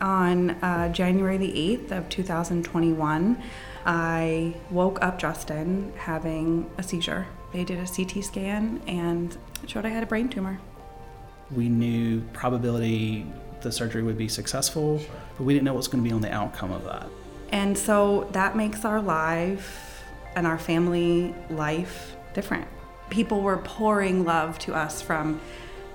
on uh, January the 8th of 2021, I woke up Justin having a seizure. They did a CT scan and showed I had a brain tumor. We knew probability the surgery would be successful, but we didn't know what was going to be on the outcome of that. And so that makes our life and our family life different. People were pouring love to us from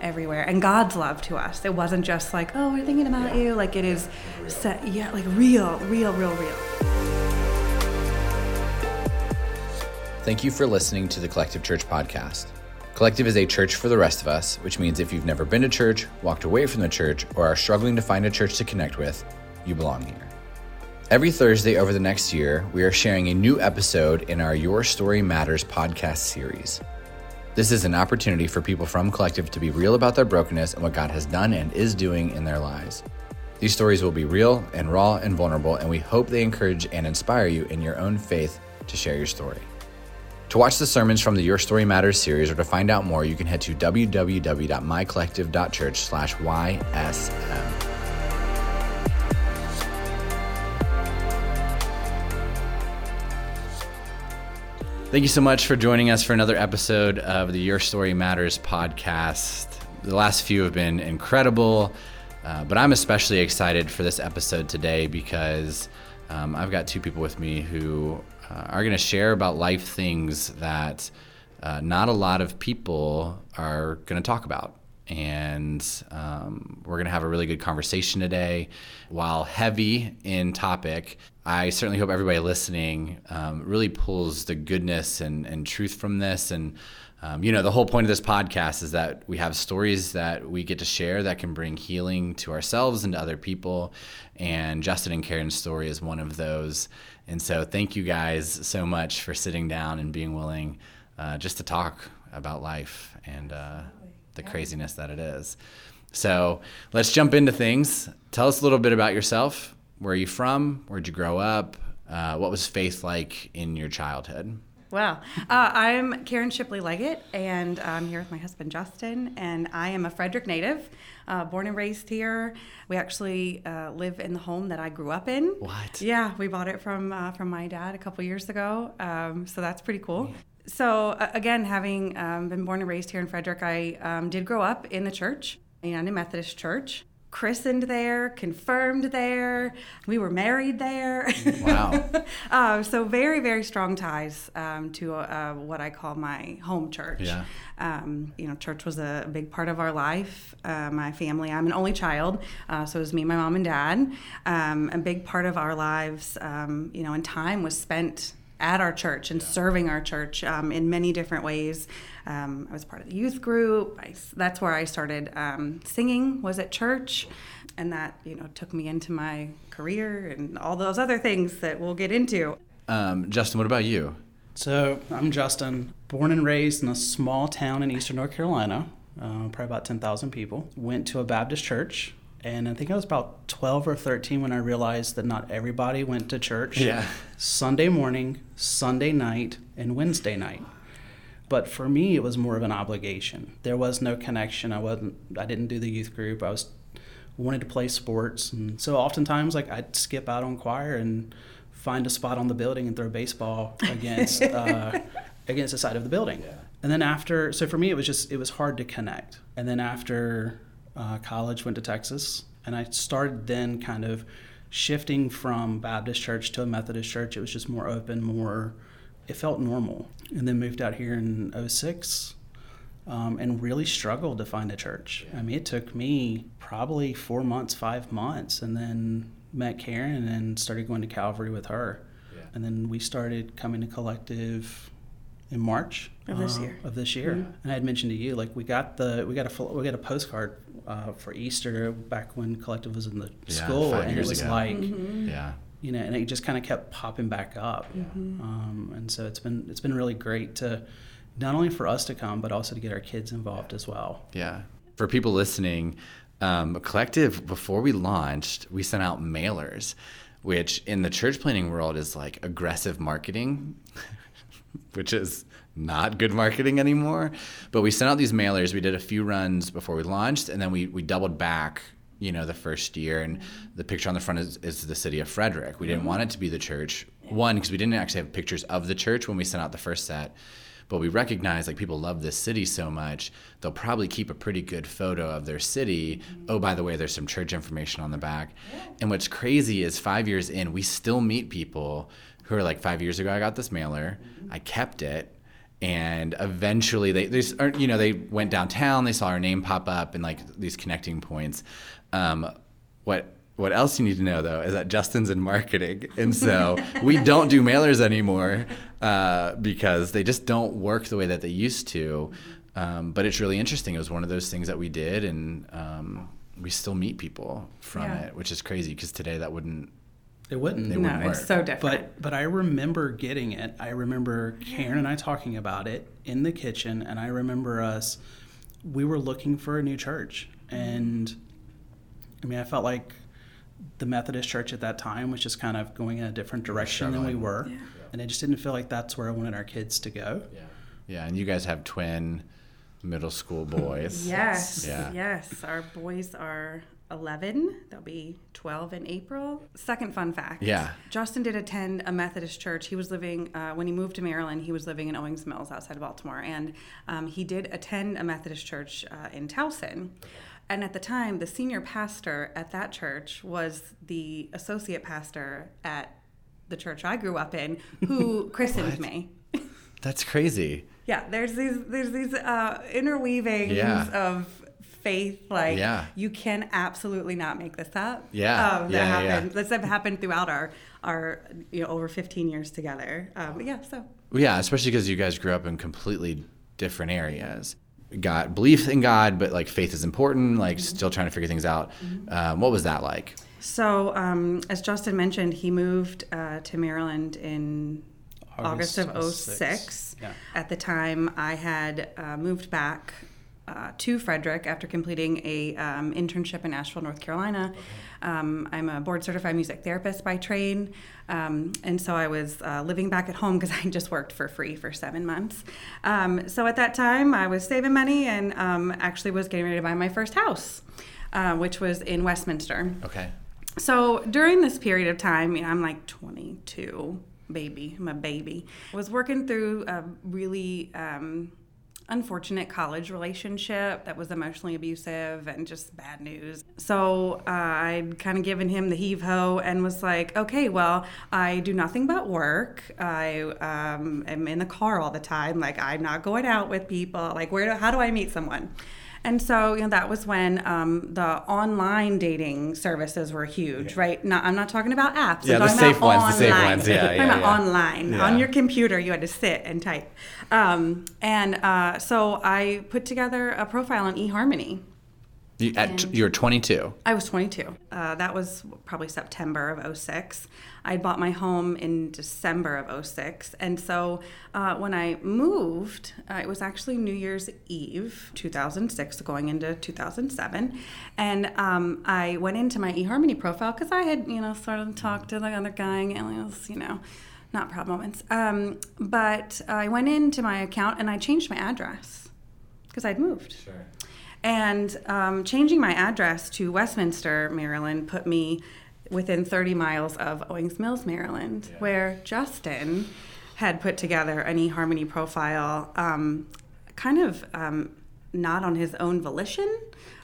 everywhere and God's love to us. It wasn't just like, oh, we're thinking about yeah. you. Like it is set, yeah, like real, real, real, real. Thank you for listening to the Collective Church podcast. Collective is a church for the rest of us, which means if you've never been to church, walked away from the church, or are struggling to find a church to connect with, you belong here. Every Thursday over the next year, we are sharing a new episode in our Your Story Matters podcast series. This is an opportunity for people from Collective to be real about their brokenness and what God has done and is doing in their lives. These stories will be real and raw and vulnerable, and we hope they encourage and inspire you in your own faith to share your story. To watch the sermons from the Your Story Matters series or to find out more, you can head to www.mycollective.church/ysm. Thank you so much for joining us for another episode of the Your Story Matters podcast. The last few have been incredible, uh, but I'm especially excited for this episode today because um, I've got two people with me who uh, are going to share about life things that uh, not a lot of people are going to talk about and um, we're going to have a really good conversation today. While heavy in topic, I certainly hope everybody listening um, really pulls the goodness and, and truth from this. And, um, you know, the whole point of this podcast is that we have stories that we get to share that can bring healing to ourselves and to other people. And Justin and Karen's story is one of those. And so, thank you guys so much for sitting down and being willing uh, just to talk about life and. Uh, the craziness that it is. So let's jump into things. Tell us a little bit about yourself. Where are you from? Where'd you grow up? Uh, what was faith like in your childhood? Well, uh, I'm Karen Shipley Leggett, and I'm here with my husband Justin, and I am a Frederick native, uh, born and raised here. We actually uh, live in the home that I grew up in. What? Yeah, we bought it from uh, from my dad a couple years ago, um, so that's pretty cool so uh, again, having um, been born and raised here in Frederick, I um, did grow up in the church, United Methodist Church. Christened there, confirmed there. We were married there. Wow. uh, so very, very strong ties um, to uh, what I call my home church. Yeah. Um, you know, church was a big part of our life. Uh, my family. I'm an only child, uh, so it was me, my mom, and dad. Um, a big part of our lives, um, you know, and time was spent at our church and serving our church um, in many different ways. Um, I was part of the youth group. I, that's where I started um, singing. Was at church, and that you know took me into my career and all those other things that we'll get into. Um, Justin, what about you? So I'm Justin, born and raised in a small town in eastern North Carolina, uh, probably about 10,000 people. Went to a Baptist church and I think I was about 12 or 13 when I realized that not everybody went to church. Yeah. Sunday morning, Sunday night, and Wednesday night. But for me, it was more of an obligation. There was no connection. I wasn't. I didn't do the youth group. I was wanted to play sports, and so oftentimes, like I'd skip out on choir and find a spot on the building and throw baseball against uh, against the side of the building. Yeah. And then after, so for me, it was just it was hard to connect. And then after uh, college, went to Texas, and I started then kind of shifting from Baptist church to a Methodist church. It was just more open, more, it felt normal. And then moved out here in 06 um, and really struggled to find a church. I mean, it took me probably four months, five months, and then met Karen and started going to Calvary with her. Yeah. And then we started coming to Collective in March of this uh, year. Of this year, mm-hmm. and I had mentioned to you like we got the we got a we got a postcard uh, for Easter back when Collective was in the yeah, school, and it was ago. like, mm-hmm. yeah, you know, and it just kind of kept popping back up, mm-hmm. um, and so it's been it's been really great to not only for us to come, but also to get our kids involved as well. Yeah, for people listening, um, Collective before we launched, we sent out mailers, which in the church planting world is like aggressive marketing. which is not good marketing anymore. But we sent out these mailers. We did a few runs before we launched, and then we, we doubled back you know, the first year, and the picture on the front is, is the city of Frederick. We didn't want it to be the church. One, because we didn't actually have pictures of the church when we sent out the first set, but we recognized like people love this city so much, they'll probably keep a pretty good photo of their city. Mm-hmm. Oh, by the way, there's some church information on the back. And what's crazy is five years in, we still meet people who are like, five years ago, I got this mailer, mm-hmm. I kept it and eventually they they you know they went downtown they saw our name pop up and like these connecting points um, what what else you need to know though is that Justin's in marketing, and so we don't do mailers anymore uh, because they just don't work the way that they used to. Um, but it's really interesting. It was one of those things that we did, and um, we still meet people from yeah. it, which is crazy because today that wouldn't. It wouldn't. It mm. no, wouldn't it's so different. But but I remember getting it. I remember Karen and I talking about it in the kitchen, and I remember us. We were looking for a new church, and I mean, I felt like the Methodist church at that time was just kind of going in a different direction than we were. Yeah. And I just didn't feel like that's where I wanted our kids to go. Yeah. Yeah. And you guys have twin middle school boys. yes. Yeah. Yes. Our boys are 11. They'll be 12 in April. Second fun fact. Yeah. Justin did attend a Methodist church. He was living, uh, when he moved to Maryland, he was living in Owings Mills outside of Baltimore. And um, he did attend a Methodist church uh, in Towson. And at the time, the senior pastor at that church was the associate pastor at the church I grew up in, who christened me. That's crazy. Yeah, there's these there's these uh, interweavings yeah. of faith. Like yeah. you can absolutely not make this up. Yeah, um, that yeah, happened. Yeah. This have happened throughout our our you know over 15 years together. Um, yeah, so. Yeah, especially because you guys grew up in completely different areas got belief in God, but like faith is important, like mm-hmm. still trying to figure things out. Mm-hmm. Um, what was that like? So, um, as Justin mentioned, he moved uh, to Maryland in August, August of 06. 06. Yeah. At the time, I had uh, moved back uh, to Frederick after completing a um, internship in Asheville, North Carolina. Um, I'm a board certified music therapist by trade, um, and so I was uh, living back at home because I just worked for free for seven months. Um, so at that time, I was saving money and um, actually was getting ready to buy my first house, uh, which was in Westminster. Okay. So during this period of time, you know, I'm like 22, baby, I'm a baby. I was working through a really um, unfortunate college relationship that was emotionally abusive and just bad news. So uh, I'd kind of given him the heave ho and was like, okay, well, I do nothing but work. I um, am in the car all the time. Like, I'm not going out with people. Like, where? Do, how do I meet someone? And so, you know, that was when um, the online dating services were huge, yeah. right? Not, I'm not talking about apps. Yeah, I'm the safe ones, online. the safe ones. Yeah, I'm yeah, yeah. online. Yeah. On your computer, you had to sit and type. Um, and uh, so I put together a profile on eHarmony. You, at, you were 22. I was 22. Uh, that was probably September of 06. I had bought my home in December of 06. And so uh, when I moved, uh, it was actually New Year's Eve, 2006, going into 2007. And um, I went into my eHarmony profile because I had, you know, sort of talked to the other guy and it was, you know, not proud moments. Um, but I went into my account and I changed my address because I'd moved. Sure. And um, changing my address to Westminster, Maryland, put me within 30 miles of Owings Mills, Maryland, yeah. where Justin had put together an eHarmony profile, um, kind of um, not on his own volition.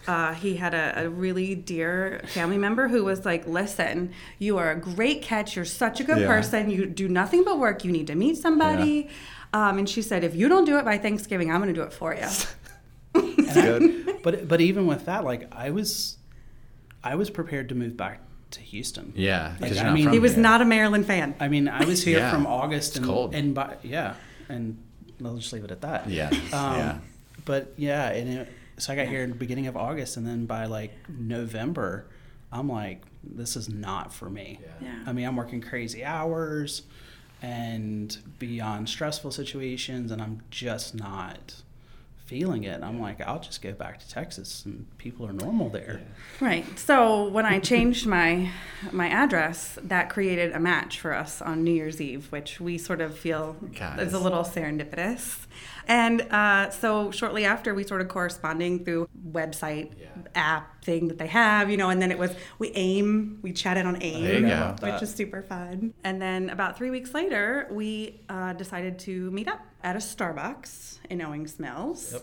Uh, he had a, a, really dear family member who was like, Listen, you are a great catch. You're such a good yeah. person. You do nothing but work. You need to meet somebody. Yeah. Um, and she said, If you don't do it by Thanksgiving, I'm going to do it for you. I, but but even with that, like I was, I was prepared to move back to Houston. Yeah, like, I mean, he was here. not a Maryland fan. I mean, I was here yeah. from August it's and cold. and by, yeah, and I'll just leave it at that. Yeah, um, yeah. But yeah, and it, so I got here in the beginning of August, and then by like November, I'm like, this is not for me. Yeah. yeah. I mean, I'm working crazy hours and beyond stressful situations, and I'm just not feeling it. And I'm like, I'll just go back to Texas and people are normal there. Right. So when I changed my my address, that created a match for us on New Year's Eve, which we sort of feel Guys. is a little serendipitous. And uh, so shortly after, we started corresponding through website app thing that they have, you know. And then it was we AIM, we chatted on AIM, There you go. which is super fun. And then about three weeks later, we uh, decided to meet up at a Starbucks in Owings Mills. Yep.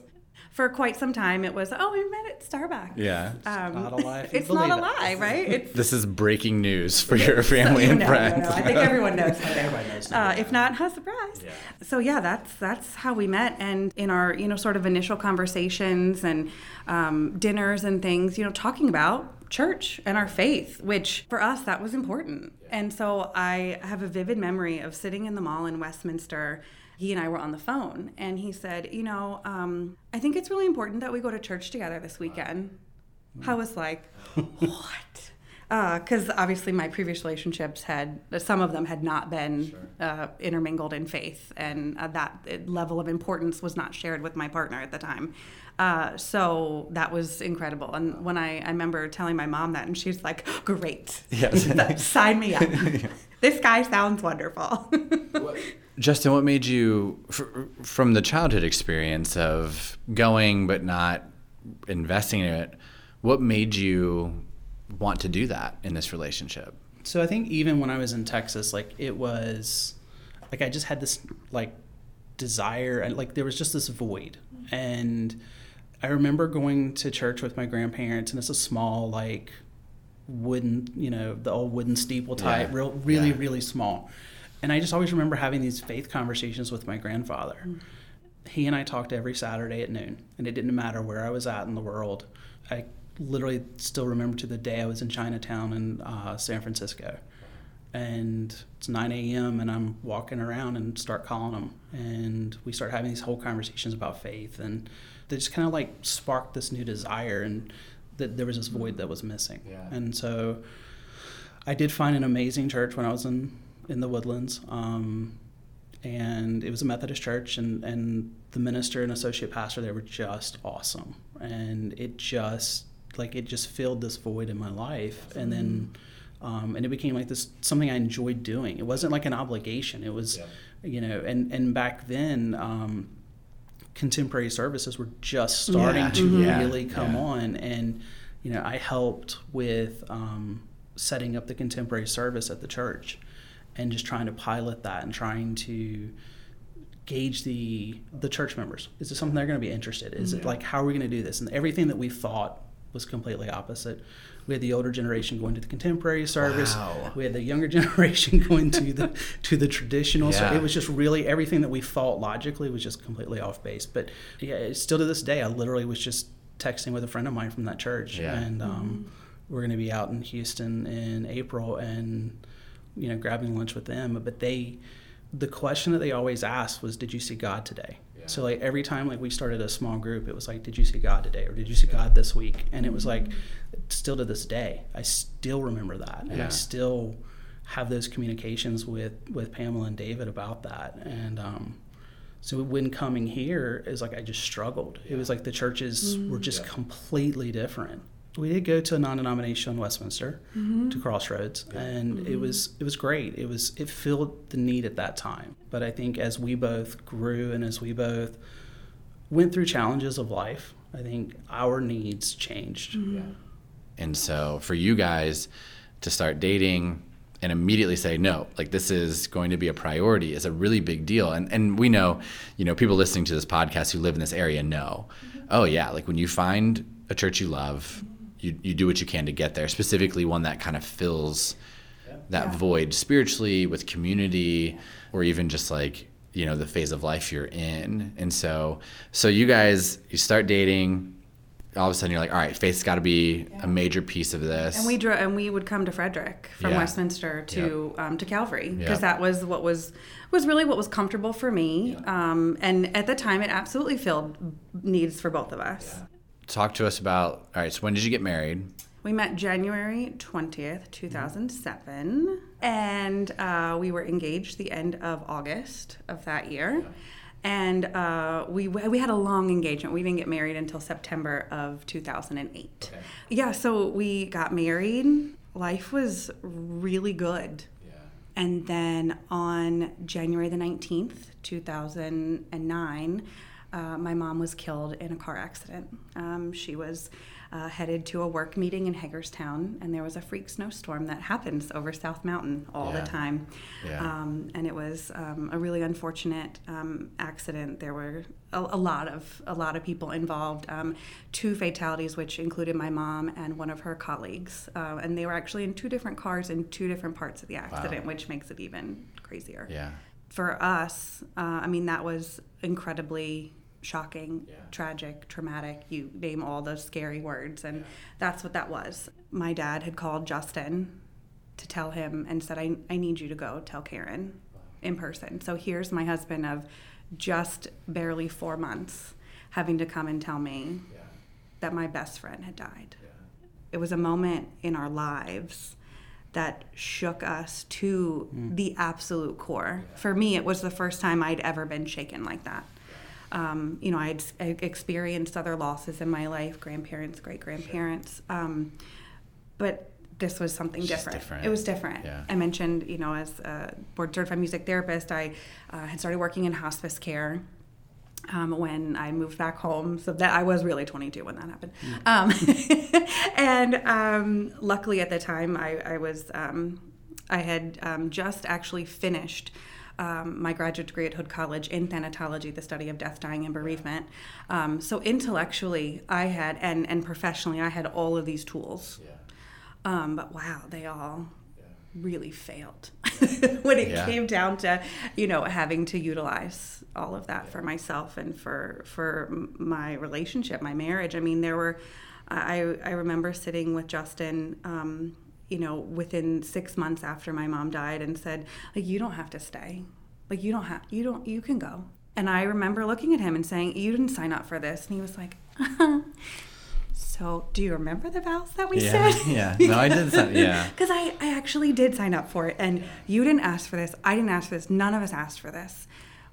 For quite some time, it was oh, we met at Starbucks. Yeah. Um, not a lie it's not a believe it. lie, right? It's This is breaking news for your family you and know, friends. no, no, I think everyone knows that. Everybody knows. Uh, if not, how surprised Yeah. So yeah, that's that's how we met, and in our you know sort of initial conversations and um, dinners and things, you know, talking about church and our faith, which for us that was important. And so I have a vivid memory of sitting in the mall in Westminster. He and I were on the phone, and he said, "You know, um, I think it's really important that we go to church together this weekend." I was like, "What?" Because obviously my previous relationships had some of them had not been uh, intermingled in faith, and uh, that level of importance was not shared with my partner at the time. Uh, so that was incredible. And when I, I remember telling my mom that, and she's like, "Great, Yes. sign me up. this guy sounds wonderful." Justin, what made you, fr- from the childhood experience of going but not investing in it, what made you want to do that in this relationship? So I think even when I was in Texas, like it was, like I just had this like desire and like there was just this void. And I remember going to church with my grandparents, and it's a small like wooden, you know, the old wooden steeple type, Yeah. real, really, Yeah. really small. And I just always remember having these faith conversations with my grandfather. He and I talked every Saturday at noon, and it didn't matter where I was at in the world. I literally still remember to the day I was in Chinatown in uh, San Francisco. And it's 9 a.m., and I'm walking around and start calling him. And we start having these whole conversations about faith. And they just kind of like sparked this new desire, and that there was this void that was missing. Yeah. And so I did find an amazing church when I was in, in the Woodlands. Um, and it was a Methodist church, and, and the minister and associate pastor there were just awesome. And it just, like, it just filled this void in my life. And then, um, and it became like this something I enjoyed doing. It wasn't like an obligation. It was, you know, and, and back then, um, contemporary services were just starting Yeah. to. Yeah. really come Yeah. on. And, you know, I helped with um, setting up the contemporary service at the church and just trying to pilot that and trying to gauge the the church members. Is it something they're going to be interested? Is it like how are we going to do this? And everything that we thought was completely opposite. We had the older generation going to the contemporary service. Wow. We had the younger generation going to the to the traditional. So it was just really everything that we thought logically was just completely off base. But yeah, it's still to this day, I literally was just texting with a friend of mine from that church, Yeah. and um, we're going to be out in Houston in April, and you know, grabbing lunch with them. But they, the question that they always asked was, "Did you see God today?" So like every time like we started a small group, it was like, "Did you see God today?" or "Did you see God this week?" And it was like, still to this day, I still remember that, and Yeah. I still have those communications with with Pamela and David about that, and um, so when coming here is like I just struggled. It was like the churches mm. were just completely different. We did go to a non-denominational in Westminster mm-hmm. to Crossroads, and it mm-hmm. was it was great. It was it filled the need at that time. But I think as we both grew and as we both went through challenges of life, I think our needs changed. Mm-hmm. And so for you guys to start dating and immediately say no, like this is going to be a priority is a really big deal. And and we know, you know, people listening to this podcast who live in this area know, oh yeah, like when you find a church you love, you you do what you can to get there, specifically one that kind of fills that void spiritually with community or even just like you know the phase of life you're in. And so so you guys you start dating all of a sudden you're like all right faith's got to be a major piece of this And we drove, and we would come to Frederick from Yeah. Westminster to um, to Calvary because Yep. that was what was was really what was comfortable for me. Um, and at the time, it absolutely filled needs for both of us. talk to us about all right so when did you get married We met January 20th, 2007, and uh, we were engaged the end of August of that year. And uh, we, we had a long engagement. We didn't get married until September of 2008. Yeah, so we got married life was really good. Yeah. And then on January the 19th, 2009, uh, my mom was killed in a car accident. Um, she was uh, headed to a work meeting in Hagerstown, and there was a freak snowstorm that happens over South Mountain all Yeah. the time. Yeah. Um, and it was um, a really unfortunate um, accident. There were a, a lot of a lot of people involved. Um, two fatalities, which included my mom and one of her colleagues, uh, and they were actually in two different cars in two different parts of the accident, which makes it even crazier Yeah. for us, uh, I mean, that was incredibly shocking, Yeah. tragic, traumatic. You name all those scary words, and that's what that was. My dad had called Justin to tell him and said, I, I need you to go tell Karen in person. So here's my husband of just barely four months having to come and tell me Yeah. that my best friend had died Yeah. it was a moment in our lives that shook us to mm. the absolute core. For me, it was the first time I'd ever been shaken like that. Um, you know, I'd I experienced other losses in my life, grandparents, great grandparents, um, but this was something different. different. It was different. Yeah. I mentioned, you know, as a board certified music therapist, I uh, had started working in hospice care um, when I moved back home. So that I was really 22 when that happened. Um, and um, luckily at the time, I, I was um, I had um, just actually finished. Um, my graduate degree at Hood College in thanatology, the study of death, dying, and bereavement. Um, so intellectually, I had, and, and professionally, I had all of these tools. Yeah. Um, but wow, they all really failed when it Yeah. came down to, you know, having to utilize all of that for myself and for for my relationship, my marriage. I mean, there were, I I remember sitting with Justin. You know, within six months after my mom died, and said, like, you don't have to stay. Like, you don't have, you don't, you can go. And I remember looking at him and saying, you didn't sign up for this. And he was like, so do you remember the vows that we Yeah, said? yeah. No, I didn't sign- yeah. Because I, I actually did sign up for it. And you didn't ask for this. I didn't ask for this. None of us asked for this.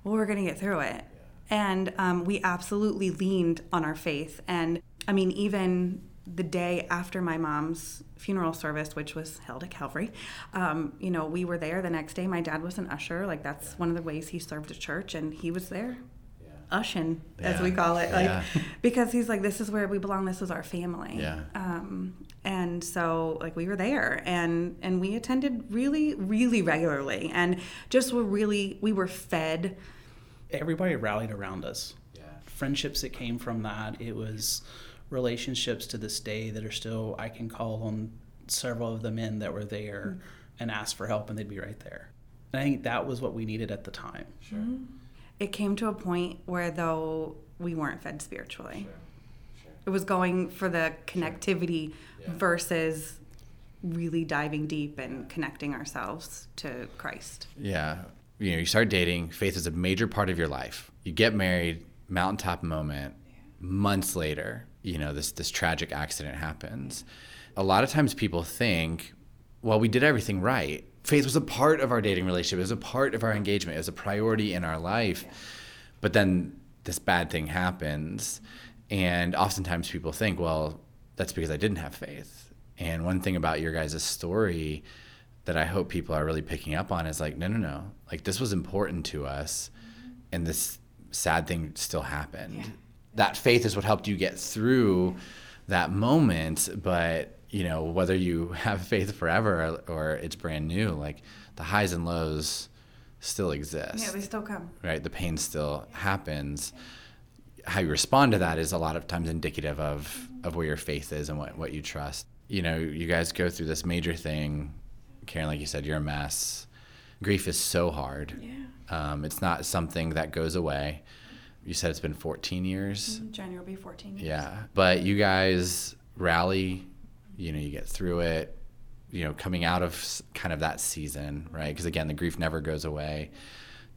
Well, we're going to get through it. And um, we absolutely leaned on our faith. And I mean, even the day after my mom's funeral service, which was held at Calvary, um, you know, we were there the next day. My dad was an usher. Like, that's one of the ways he served a church. And he was there ushin, as Yeah. we call it, like Yeah. because he's like, this is where we belong. This is our family. Yeah. Um, and so like we were there, and and we attended really, really regularly, and just were really we were fed. Everybody rallied around us. Yeah. Friendships that came from that. It was relationships to this day that are still. I can call on several of the men that were there hmm. and ask for help, and they'd be right there. And I think that was what we needed at the time. Sure. Hmm. It came to a point where though we weren't fed spiritually. Sure. Sure. It was going for the connectivity Yeah. versus really diving deep and connecting ourselves to Christ. Yeah. You know, you start dating, faith is a major part of your life. You get married, mountaintop moment. Months later, you know, this this tragic accident happens. A lot of times people think, well, we did everything right. Faith was a part of our dating relationship. It was a part of our engagement. It was a priority in our life. But then this bad thing happens. And oftentimes people think, well, that's because I didn't have faith. And one thing about your guys' story that I hope people are really picking up on is like, no, no, no. Like, this was important to us. And this sad thing still happened. That faith is what helped you get through that moment. But, you know, whether you have faith forever or, or it's brand new, like the highs and lows still exist Yeah, they still come. right? The pain still happens. How you respond to that is a lot of times indicative of of where your faith is and what what you trust. You know, you guys go through this major thing. Karen, like you said, you're a mess. Grief is so hard. Yeah. Um, it's not something that goes away. You said it's been 14 years. Mm-hmm. January will be 14 years. Yeah. But you guys rally, you know, you get through it, you know, coming out of kind of that season, right? Because again, the grief never goes away.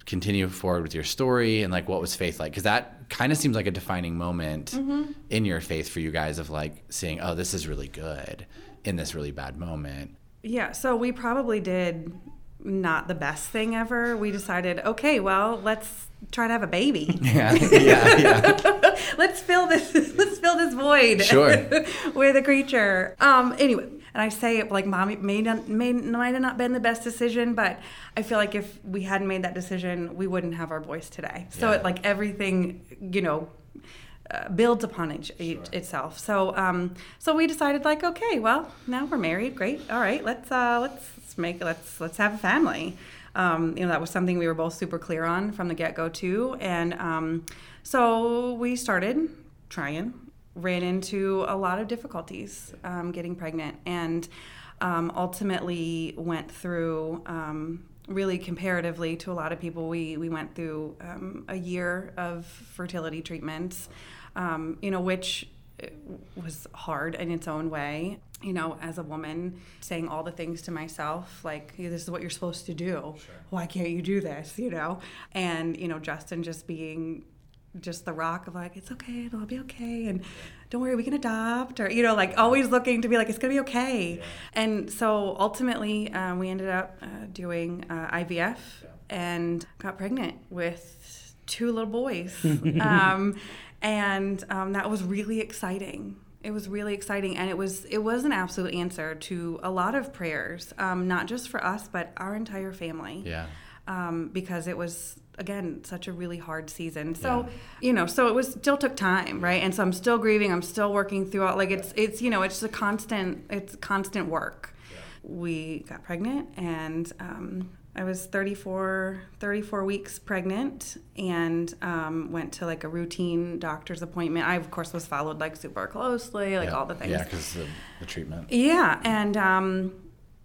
Continue forward with your story and like what was faith like? Because that kind of seems like a defining moment mm-hmm. in your faith for you guys of like seeing, oh, this is really good in this really bad moment. Yeah, so we probably did not the best thing ever, we decided, okay, well, let's try to have a baby. Yeah, yeah, yeah. let's fill this let's fill this void Sure. with a creature. Um anyway, and I say it like mommy may not may might have not been the best decision, but I feel like if we hadn't made that decision, we wouldn't have our voice today. So Yeah. it like everything, you know, uh, builds upon each, each itself. So um, so we decided like, okay, well, now we're married. Great. All right, let's uh, let's make let's let's have a family. Um, you know, that was something we were both super clear on from the get go too. And um, so we started trying. Ran into a lot of difficulties um, getting pregnant, and um, ultimately went through um, really comparatively to a lot of people. We we went through um, a year of fertility treatments, um, you know, which was hard in its own way. You know, as a woman, saying all the things to myself, like, "Hey, this is what you're supposed to do. Why can't you do this? You know? And, you know, Justin just being just the rock of like, it's okay, it'll be okay. And don't worry, we can adopt. Or, you know, like always looking to be like, it's going to be okay. And so ultimately, um, we ended up uh, doing uh, IVF and got pregnant with two little boys. um, and um, that was really exciting. It was really exciting, and it was it was an absolute answer to a lot of prayers, um, not just for us, but our entire family. Yeah. Um, because it was again such a really hard season. So Yeah. you know, so it was still took time, right? And so I'm still grieving. I'm still working through it. Like it's it's you know it's a constant it's constant work. We got pregnant, and um, I was 34 34 weeks pregnant, and um, went to like a routine doctor's appointment. I of course was followed like super closely, like yeah. all the things. Yeah, because the, the treatment. Yeah, and um,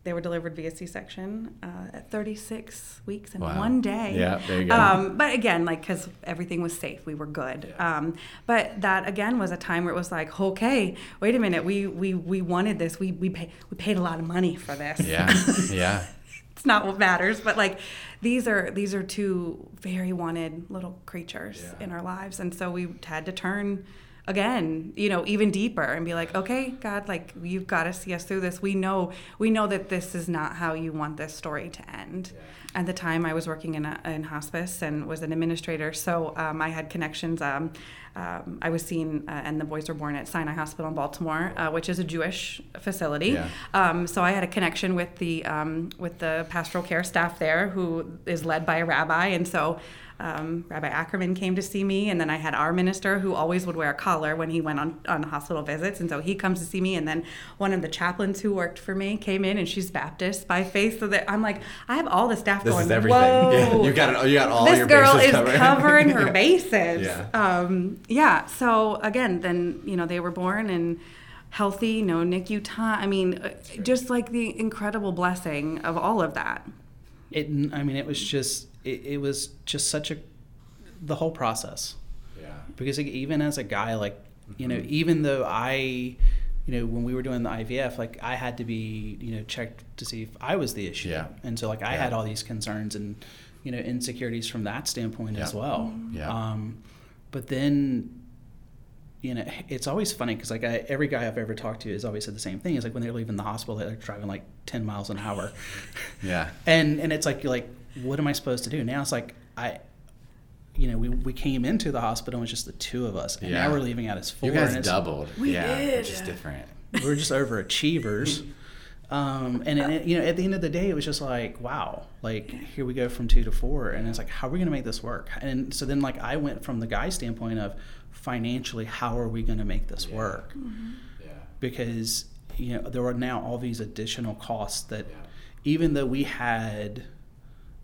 they were delivered via C-section uh, at 36 weeks and Wow. one day. Yeah, there you go. Um, but again, like because everything was safe, we were good. Um, but that again was a time where it was like, okay, wait a minute, we we, we wanted this. We we pay, we paid a lot of money for this. Yeah, yeah. not what matters, but like these are these are two very wanted little creatures Yeah. in our lives, and so we had to turn again, you know, even deeper and be like, okay, God, like you've got to see us through this. We know we know that this is not how you want this story to end. At the time, I was working in a, in hospice and was an administrator, so um, I had connections. Um, um, I was seen, uh, and the boys were born at Sinai Hospital in Baltimore, uh, which is a Jewish facility. Yeah. Um, so I had a connection with the um, with the pastoral care staff there, who is led by a rabbi, and so. Um, rabbi Ackerman came to see me, and then I had our minister who always would wear a collar when he went on, on hospital visits, and so he comes to see me. And then one of the chaplains who worked for me came in, and she's Baptist by faith. So that I'm like, I have all the staff This going. is everything. Whoa, Yeah, you got it. You got all this your girl bases is covered. covering her bases. Yeah. Um, yeah. So again, then you know they were born and healthy, no NICU time. I mean, uh, just like the incredible blessing of all of that. It, I mean, it was just, it, it was just such a, the whole process. Yeah. Because like, even as a guy, like, you Mm-hmm. know, even though I, you know, when we were doing the IVF, like I had to be, you know, checked to see if I was the issue. Yeah. And so like I Yeah. had all these concerns and, you know, insecurities from that standpoint as well. Yeah. Um, but then, you know, it's always funny because like I, every guy I've ever talked to has always said the same thing. It's like when they're leaving the hospital, they're driving like 10 miles an hour. Yeah. And and it's like you're like, what am I supposed to do? Now it's like I you know, we, we came into the hospital and it was just the two of us. And Yeah. now we're leaving out as four. You guys and it's, doubled. We yeah, did. which is different. We're just overachievers. Um, and it, you know, at the end of the day, it was just like, wow, like here we go from two to four, and it's like, how are we going to make this work? And so then, like, I went from the guy standpoint of financially, how are we going to make this work? Yeah. Because you know there are now all these additional costs that, Yeah. even though we had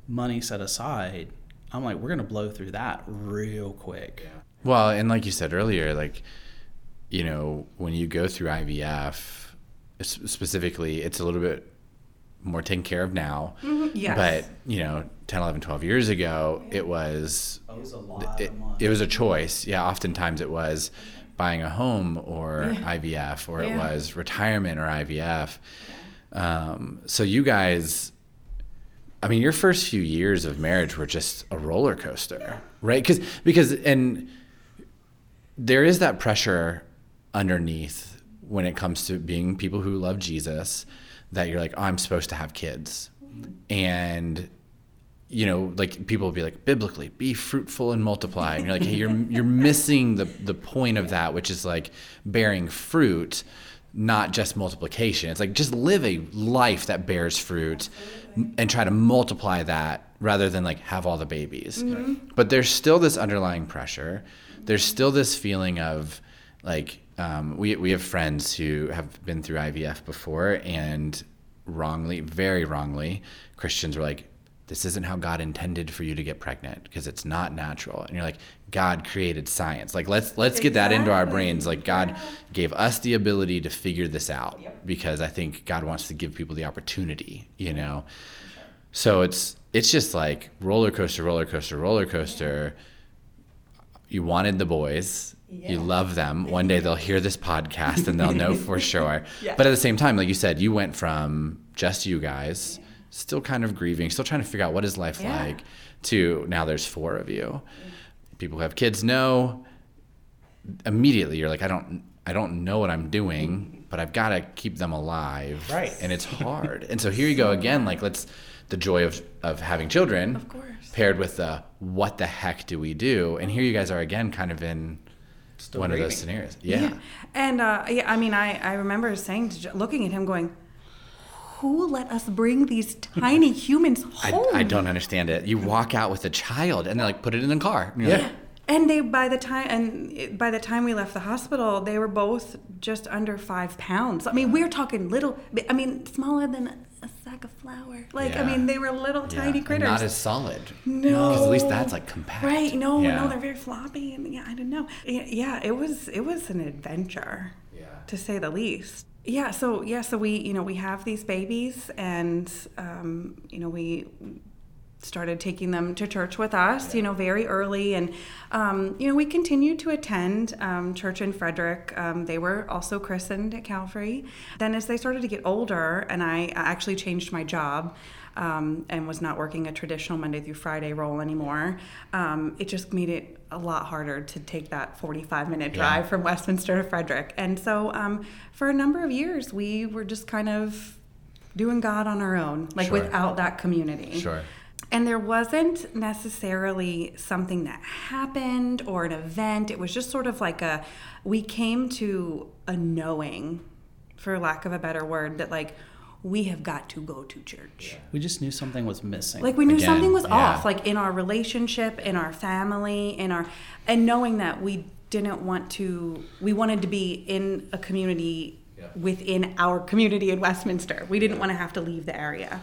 money set aside, I'm like, we're going to blow through that real quick. Well, and like you said earlier, like, you know, when you go through IVF, s- specifically, it's a little bit more taken care of now. Yes. But, you know, 10, 11, 12 years ago, it was, It was a lot it, it was a choice. Yeah, oftentimes it was buying a home or IVF, or it was retirement or IVF. Um, so you guys, I mean, your first few years of marriage were just a roller coaster, right? Because because and there is that pressure underneath when it comes to being people who love Jesus that you're like, oh, I'm supposed to have kids, and you know, like people will be like biblically, be fruitful and multiply, and you're like, hey, you're you're missing the the point of that, which is like bearing fruit, not just multiplication. It's like just live a life that bears fruit, and try to multiply that rather than like have all the babies. Mm-hmm. But there's still this underlying pressure. There's still this feeling of like um, we we have friends who have been through IVF before and wrongly, very wrongly, Christians were like, this isn't how God intended for you to get pregnant because it's not natural. And you're like, God created science. Like let's let's get that into our brains. Like God gave us the ability to figure this out because I think God wants to give people the opportunity, you know. So it's it's just like roller coaster, roller coaster, roller coaster. You wanted the boys. You love them. One day they'll hear this podcast and they'll know for sure. Yeah. But at the same time, like you said, you went from just you guys, still kind of grieving, still trying to figure out what is life Yeah. like, to now there's four of you. Mm. People who have kids know immediately you're like, I don't I don't know what I'm doing, but I've got to keep them alive. Right. And it's hard. and so here you go again, like let's the joy of of having children Of course. paired with the what the heck do we do? And here you guys are again kind of in Still one of those scenarios. Yeah. And uh, yeah, I mean, I, I remember saying, to, Jo- looking at him, going, "Who let us bring these tiny humans home?" I don't understand it. You walk out with a child and they like put it in the car. And you're like, Yeah. And they, by the time, and by the time we left the hospital, they were both just under five pounds. I mean, we're talking little. I mean, smaller than a, a sack of flour. Like, I mean, they were little yeah, tiny and critters. Not as solid. No. Because at least that's like compact. Right? No, Yeah. no, they're very floppy, and yeah, I don't know. Yeah, yeah, it was it was an adventure, Yeah. to say the least. Yeah. So yeah. So we you know we have these babies, and um, you know we started taking them to church with us, you know, very early. And, um, you know, we continued to attend um, church in Frederick. Um, they were also christened at Calvary. Then, as they started to get older, and I actually changed my job. Um, and was not working a traditional Monday through Friday role anymore. Um, it just made it a lot harder to take that 45 minute Yeah. drive from Westminster to Frederick. And so, um, for a number of years, we were just kind of doing God on our own, like Sure. without that community. Sure. And there wasn't necessarily something that happened or an event. It was just sort of like a, we came to a knowing, for lack of a better word, that like, we have got to go to church. We just knew something was missing. Like we knew Again, something was yeah. off, like in our relationship, in our family, in our, and knowing that we didn't want to, we wanted to be in a community within our community in Westminster. We didn't want to have to leave the area.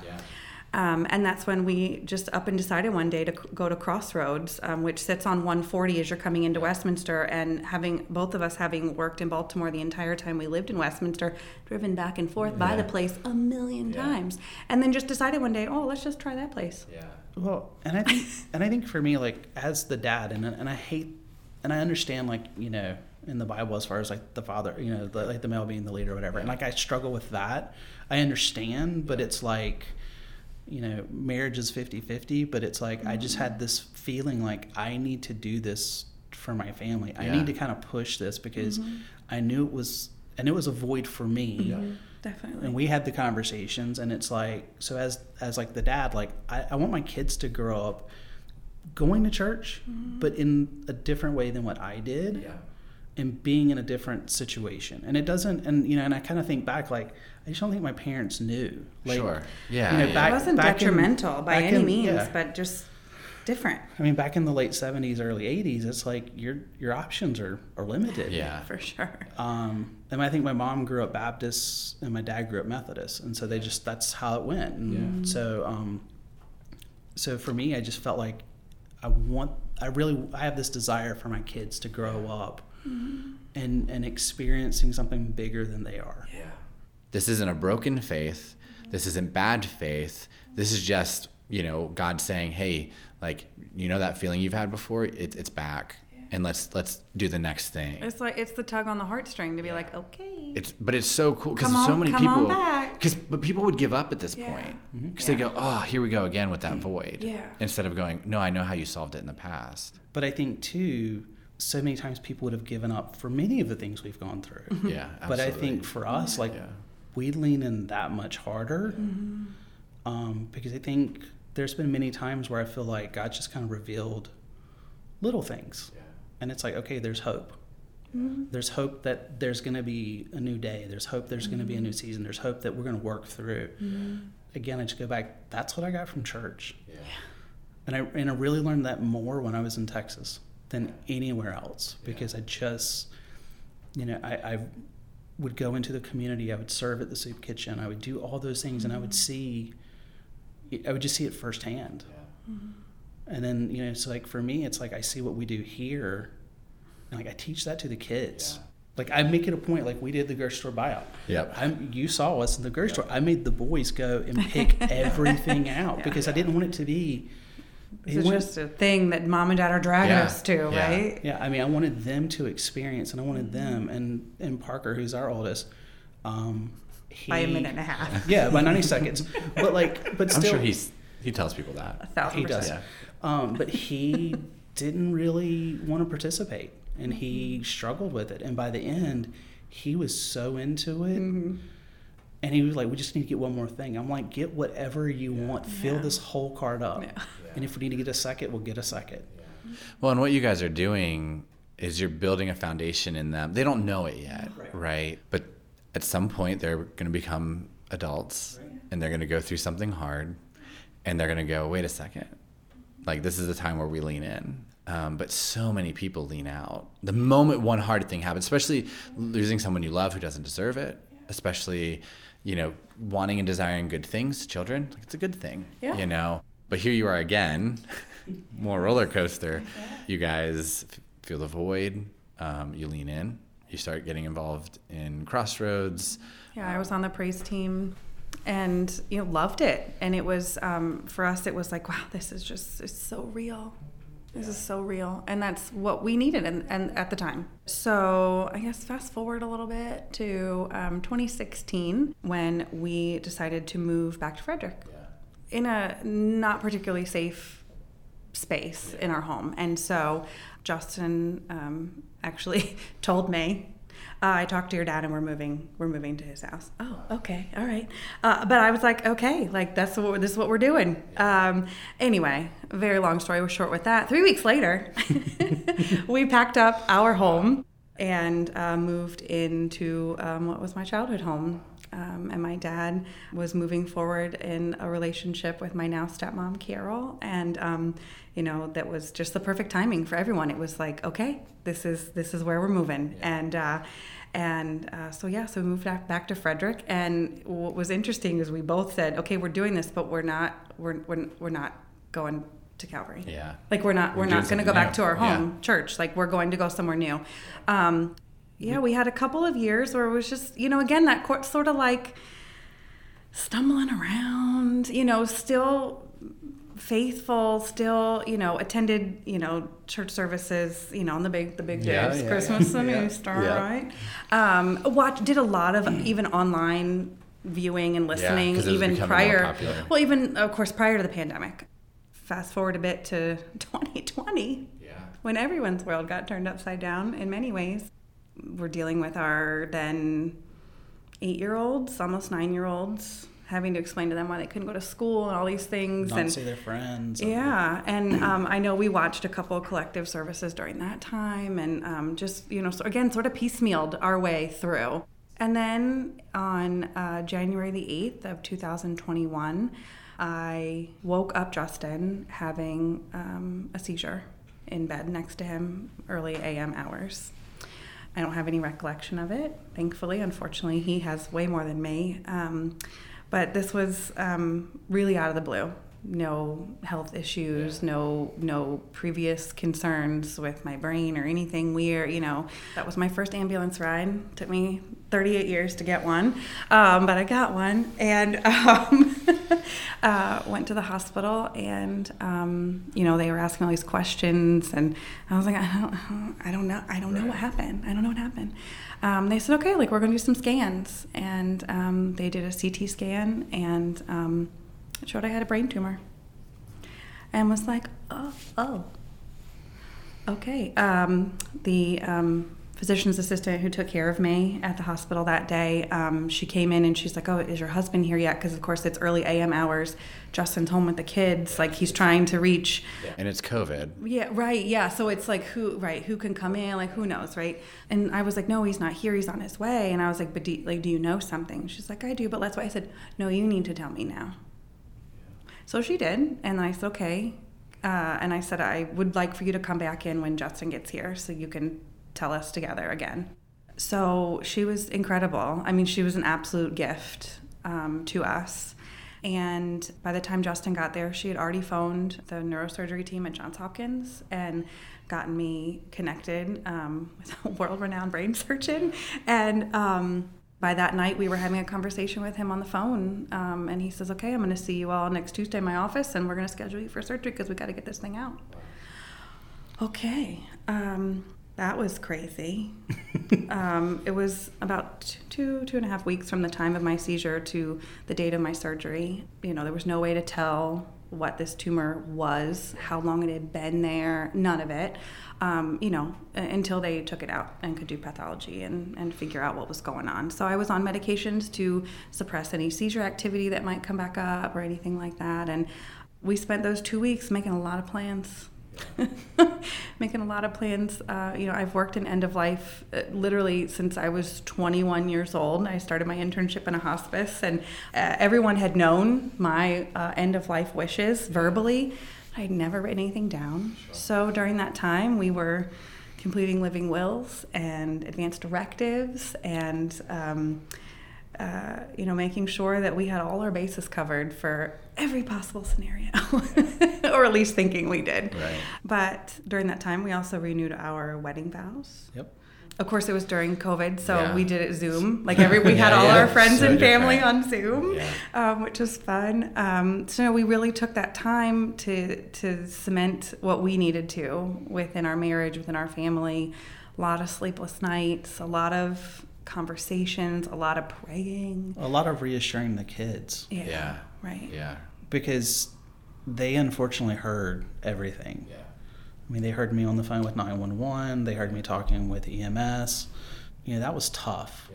Um, and that's when we just up and decided one day to c- go to Crossroads, um, which sits on 140 as you're coming into Westminster. And having both of us having worked in Baltimore the entire time we lived in Westminster, driven back and forth by the place a million times, and then just decided one day, oh, let's just try that place. Yeah. Well, and I think, and I think for me, like as the dad, and and I hate, and I understand, like you know, in the Bible as far as like the father, you know, the, like the male being the leader, or whatever, and like I struggle with that. I understand, but it's like, you know, marriage is 50-50, but it's like I just had this feeling like I need to do this for my family. I need to kind of push this because mm-hmm. I knew it was, and it was a void for me. Mm-hmm. Definitely. and we had the conversations and it's like so as as like the dad like i, I want my kids to grow up going to church mm-hmm. but in a different way than what i did Yeah. and being in a different situation. And it doesn't and you know and i kind of think back like i just don't think my parents knew like Sure. Yeah, you know, yeah. back- it wasn't back in- detrimental by any in- means, yeah. but just different. i mean back in the late 70s early 80s it's like your your options are are limited Yeah. For sure. Um, and I think my mom grew up Baptist and my dad grew up Methodist, and so they just that's how it went. And so, um, so for me, I just felt like I want, I really, I have this desire for my kids to grow up and and experiencing something bigger than they are. Yeah. This isn't a broken faith. This isn't bad faith. This is just, you know, God saying, "Hey, like, you know that feeling you've had before? It, it's back, and let's let's do the next thing." It's like it's the tug on the heartstring to be like, okay. It's but it's so cool because so on- many come on people back. because but people would give up at this Yeah. point mm-hmm. because they go, "Oh, here we go again with that mm. void." Yeah. Instead of going, "No, I know how you solved it in the past." But I think too, so many times people would have given up for many of the things we've gone through. Yeah, absolutely. But I think for us, like Yeah. We lean in that much harder. um, because I think there's been many times where I feel like God just kind of revealed little things, and it's like, okay, there's hope. Mm-hmm. There's hope that there's going to be a new day. There's hope there's going to be a new season. There's hope that we're going to work through. Again, I just go back. That's what I got from church. And I and I really learned that more when I was in Texas than anywhere else because I just, you know, I, I would go into the community. I would serve at the soup kitchen. I would do all those things, and I would mm-hmm. see. I would just see it firsthand. Mm-hmm. And then you know, it's like for me, it's like I see what we do here, and like I teach that to the kids. Like I make it a point, like we did the grocery store buyout. Yep. I'm, you saw us in the grocery store. I made the boys go and pick everything out Yeah. because I didn't want it to be. This it is went- just a thing that mom and dad are dragging Yeah. us to, Yeah. right? yeah, I mean, I wanted them to experience, and I wanted them, and and Parker, who's our oldest, um, he, By a minute and a half. Yeah, by ninety seconds. But like, but I'm still, sure he's he tells people that. A thousand he percent. does. Yeah. Um, but he didn't really want to participate, and he struggled with it. And by the end, he was so into it. Mhm. And he was like, "We just need to get one more thing." I'm like, "Get whatever you want. Fill Yeah. this whole card up, Yeah. and if we need to get a second, we'll get a second. Well, and what you guys are doing is you're building a foundation in them. They don't know it yet, Right. right? But at some point, they're going to become adults and they're going to go through something hard and they're going to go, wait a second. Like, this is the time where we lean in. Um, but so many people lean out. The moment one hard thing happens, especially losing someone you love who doesn't deserve it, especially, you know, wanting and desiring good things, children, like it's a good thing, Yeah. you know. But here you are again, more roller coaster. You guys f- feel the void. Um, you lean in. You start getting involved in crossroads. Yeah, I was on the praise team and you know loved it and it was um, for us it was like wow this is just it's so real this is so real and that's what we needed and, and at the time. So i guess fast forward a little bit to um, 2016 when we decided to move back to frederick. In a not particularly safe space in our home. And so Justin um, actually told me, uh, I talked to your dad and we're moving, we're moving to his house. Oh, okay. All right. Uh, but I was like, okay, like that's what, this is what we're doing. Um, anyway, very long story was short with that. Three weeks later, we packed up our home and uh, moved into um, what was my childhood home. Um, and my dad was moving forward in a relationship with my now stepmom, Carol. And, um, you know, that was just the perfect timing for everyone. It was like, okay, this is, this is where we're moving. And, uh, and uh, so, yeah, so we moved back, back to Frederick. And what was interesting is we both said, okay, we're doing this, but we're not, we're, we're, we're not going to Calvary. Yeah. Like we're not We're we're, not going to go back to our Yeah. home church. Like we're going to go somewhere new. Um, yeah, we had a couple of years where it was just you know again that court sort of like stumbling around. You know, still faithful, still you know attended you know church services. You know on the big the big Yeah, days, yeah, Christmas and yeah. Easter, Yeah. right? Um, watch did a lot of even online viewing and listening, even prior well even of course prior to the pandemic fast forward a bit to 2020 Yeah. when everyone's world got turned upside down in many ways. We're dealing with our then eight year olds, almost nine year olds, having to explain to them why they couldn't go to school and all these things. Not and see their friends. yeah, and um, I know we watched a couple of collective services during that time, and um, just you know, so again, sort of piecemealed our way through. And then on uh, January the eighth of two thousand twenty-one, I woke up Justin having um, a seizure in bed next to him, early a.m. hours. I don't have any recollection of it, thankfully. Unfortunately, he has way more than me. Um, but this was um, really out of the blue. No health issues, no no previous concerns with my brain or anything weird. You know, that was my first ambulance ride. Took me 38 years to get one, um, but I got one and um, uh, went to the hospital. And um, you know, they were asking all these questions, and I was like, I don't, I don't know, I don't know what happened. I don't know what happened. Um, they said, okay, like we're going to do some scans, and um, they did a CT scan, and um, it showed I had a brain tumor, and was like, oh, oh, okay. Um, the um, physician's assistant who took care of me at the hospital that day, um, she came in and she's like, "Oh, is your husband here yet?" Because of course it's early AM hours. Justin's home with the kids, like he's trying to reach. And it's COVID. Yeah, right. Yeah, so it's like who, right? Who can come in? Like who knows, right? And I was like, "No, he's not here. He's on his way." And I was like, "But do, like, do you know something?" She's like, "I do, but that's why I said, no, you need to tell me now." So she did, and I said, "Okay." Uh, and I said, I would like for you to come back in when Justin gets here so you can tell us together again. So she was incredible. I mean, she was an absolute gift um, to us. And by the time Justin got there, she had already phoned the neurosurgery team at Johns Hopkins and gotten me connected um, with a world renowned brain surgeon. And um, by that night, we were having a conversation with him on the phone. Um, and he says, Okay, I'm going to see you all next Tuesday in my office, and we're going to schedule you for surgery because we've got to get this thing out. Okay. Um, that was crazy. um, it was about two, two and a half weeks from the time of my seizure to the date of my surgery. You know, there was no way to tell what this tumor was, how long it had been there, none of it, um, you know, until they took it out and could do pathology and, and figure out what was going on. So I was on medications to suppress any seizure activity that might come back up or anything like that. And we spent those two weeks making a lot of plans making a lot of plans. Uh, you know, I've worked in end of life uh, literally since I was 21 years old. I started my internship in a hospice, and uh, everyone had known my uh, end of life wishes verbally. I'd never written anything down. So during that time, we were completing living wills and advanced directives and. Um, uh, you know, making sure that we had all our bases covered for every possible scenario, or at least thinking we did. Right. But during that time, we also renewed our wedding vows. Yep. Of course, it was during COVID, so Yeah. we did it Zoom. Like every, we had all yeah. our friends So and family different. on Zoom, Yeah. um, which was fun. Um, so we really took that time to to cement what we needed to within our marriage, within our family. A lot of sleepless nights, a lot of conversations, a lot of praying. A lot of reassuring the kids Yeah, Yeah. right. Yeah. because they unfortunately heard everything. Yeah. I mean, they heard me on the phone with 911. They heard me talking with EMS. You know, that was tough.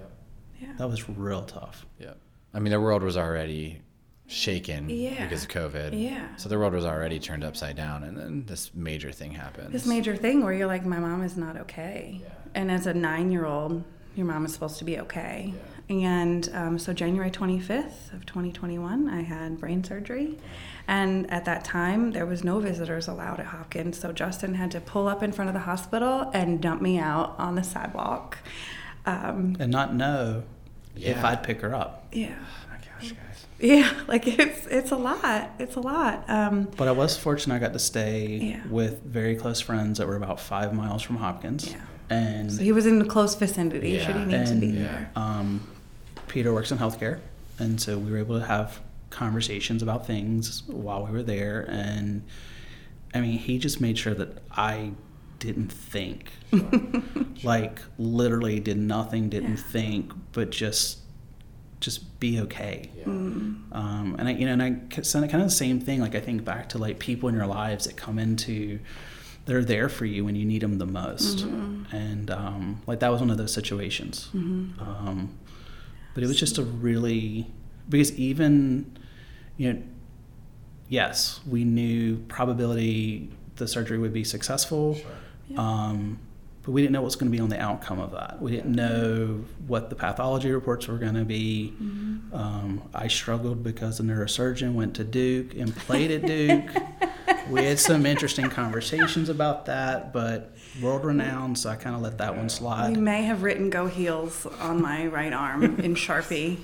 Yeah. That was real tough. Yeah. I mean, the world was already shaken Yeah. because of COVID. Yeah. So the world was already turned upside down, and then this major thing happened. this major thing where you're like, my mom is not okay. And as a nine year old, your mom is supposed to be okay. And um, so, January 25th of 2021, I had brain surgery. And at that time, there was no visitors allowed at Hopkins. So, Justin had to pull up in front of the hospital and dump me out on the sidewalk. Um, And not know if I'd pick her up. yeah. Oh my gosh, guys. Yeah, like it's it's a lot. It's a lot. Um, But I was fortunate I got to stay Yeah. with very close friends that were about five miles from Hopkins. Yeah. And so he was in the close vicinity. Should he Yeah. need to be And- there? um, Peter works in healthcare, and so we were able to have conversations about things while we were there. And I mean, he just made sure that I didn't think, like literally did nothing, didn't Yeah. think, but just just be okay. Mm. Um, and I, you know, and I kind of the same thing. Like I think back to like people in your lives that come into, they're there for you when you need them the most, Mm-hmm. and um, like that was one of those situations. Um, but it was just a really because even, you know, yes, we knew probability the surgery would be successful. Um, but we didn't know what was going to be on the outcome of that. We didn't know what the pathology reports were going to be. Um, I struggled because the neurosurgeon went to Duke and played at Duke. we had some interesting conversations about that, but world renowned, so I kind of let that one slide. We may have written "Go Heels" on my right arm in Sharpie.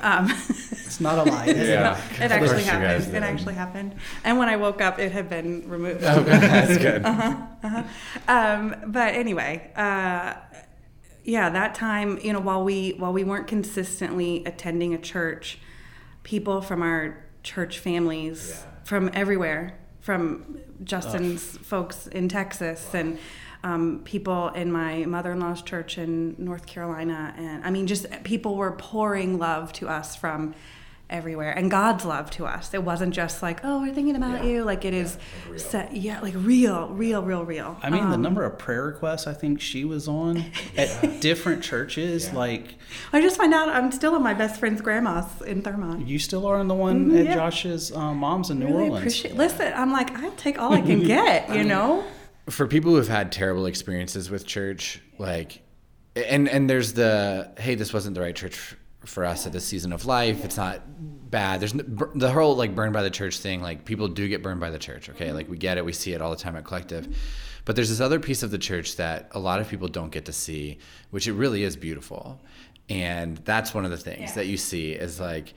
Um, It's not a lie. is it? Yeah. it Of course actually you guys happened. did. It actually happened. And when I woke up, it had been removed. Oh. That's good. Uh-huh. Um, but anyway, uh, yeah, that time, you know, while we while we weren't consistently attending a church, people from our church families from everywhere, from Justin's folks in Texas and um, people in my mother-in-law's church in North Carolina, and I mean, just people were pouring love to us from everywhere and god's love to us it wasn't just like oh we're thinking about Yeah. you like it is like set yeah like real real real real I mean, the Um, number of prayer requests I think she was on at different churches, Yeah. like i just find out i'm still at my best friend's grandma's in thurmont you still are in the one Mhm, at yeah. Josh's um, mom's in New really Orleans. appreciate listen i'm like i'll take all i can get you know for people who've had terrible experiences with church, like, and and there's the hey, this wasn't the right church for us at this season of life. It's not bad. There's the whole like burned by the church thing. Like people do get burned by the church. Okay, like we get it. We see it all the time at Collective. But there's this other piece of the church that a lot of people don't get to see, which it really is beautiful. And that's one of the things Yeah. that you see is like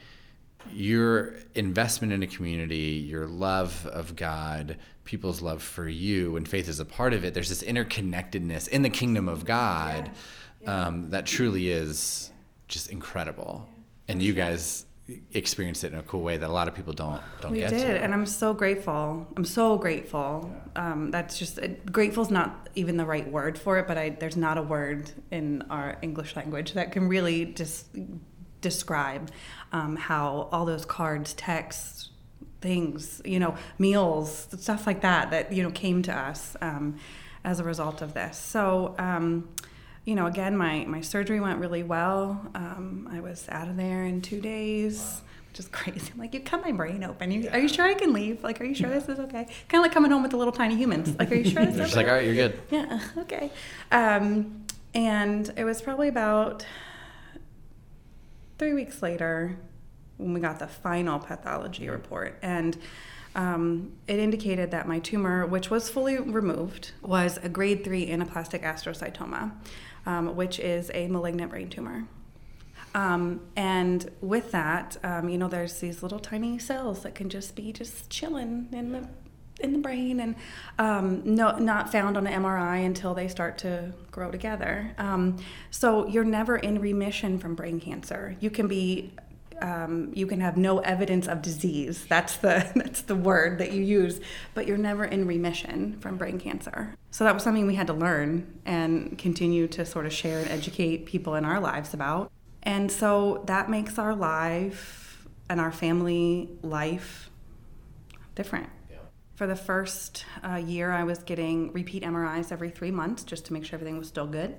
your investment in a community, your love of God, people's love for you, and faith is a part of it. There's this interconnectedness in the kingdom of God Um, that truly is just incredible. And you guys experienced it in a cool way that a lot of people don't don't we get did to. and i'm so grateful i'm so grateful um, that's just it, grateful's not even the right word for it but I, there's not a word in our english language that can really just describe um, how all those cards texts things you know meals stuff like that that you know came to us um, as a result of this. So um, you know again my, my surgery went really well. Um, i was out of there in two days which is crazy. I'm like you cut my brain open. You, are you sure i can leave? Like are you sure this is okay? Kind of like coming home with the little tiny humans. Like are you sure this is just like, all right, you're good. Yeah, okay. Um, and it was probably about three weeks later when we got the final pathology report. And um, it indicated that my tumor, which was fully removed, was a grade three anaplastic astrocytoma, um, which is a malignant brain tumor. Um, and with that, um, you know, there's these little tiny cells that can just be just chilling in the in the brain and um, no, not found on an MRI until they start to grow together. Um, so you're never in remission from brain cancer. You can be um, you can have no evidence of disease. That's the that's the word that you use, but you're never in remission from brain cancer. So that was something we had to learn and continue to sort of share and educate people in our lives about. And so that makes our life and our family life different. For the first uh, year, I was getting repeat MRIs every three months just to make sure everything was still good.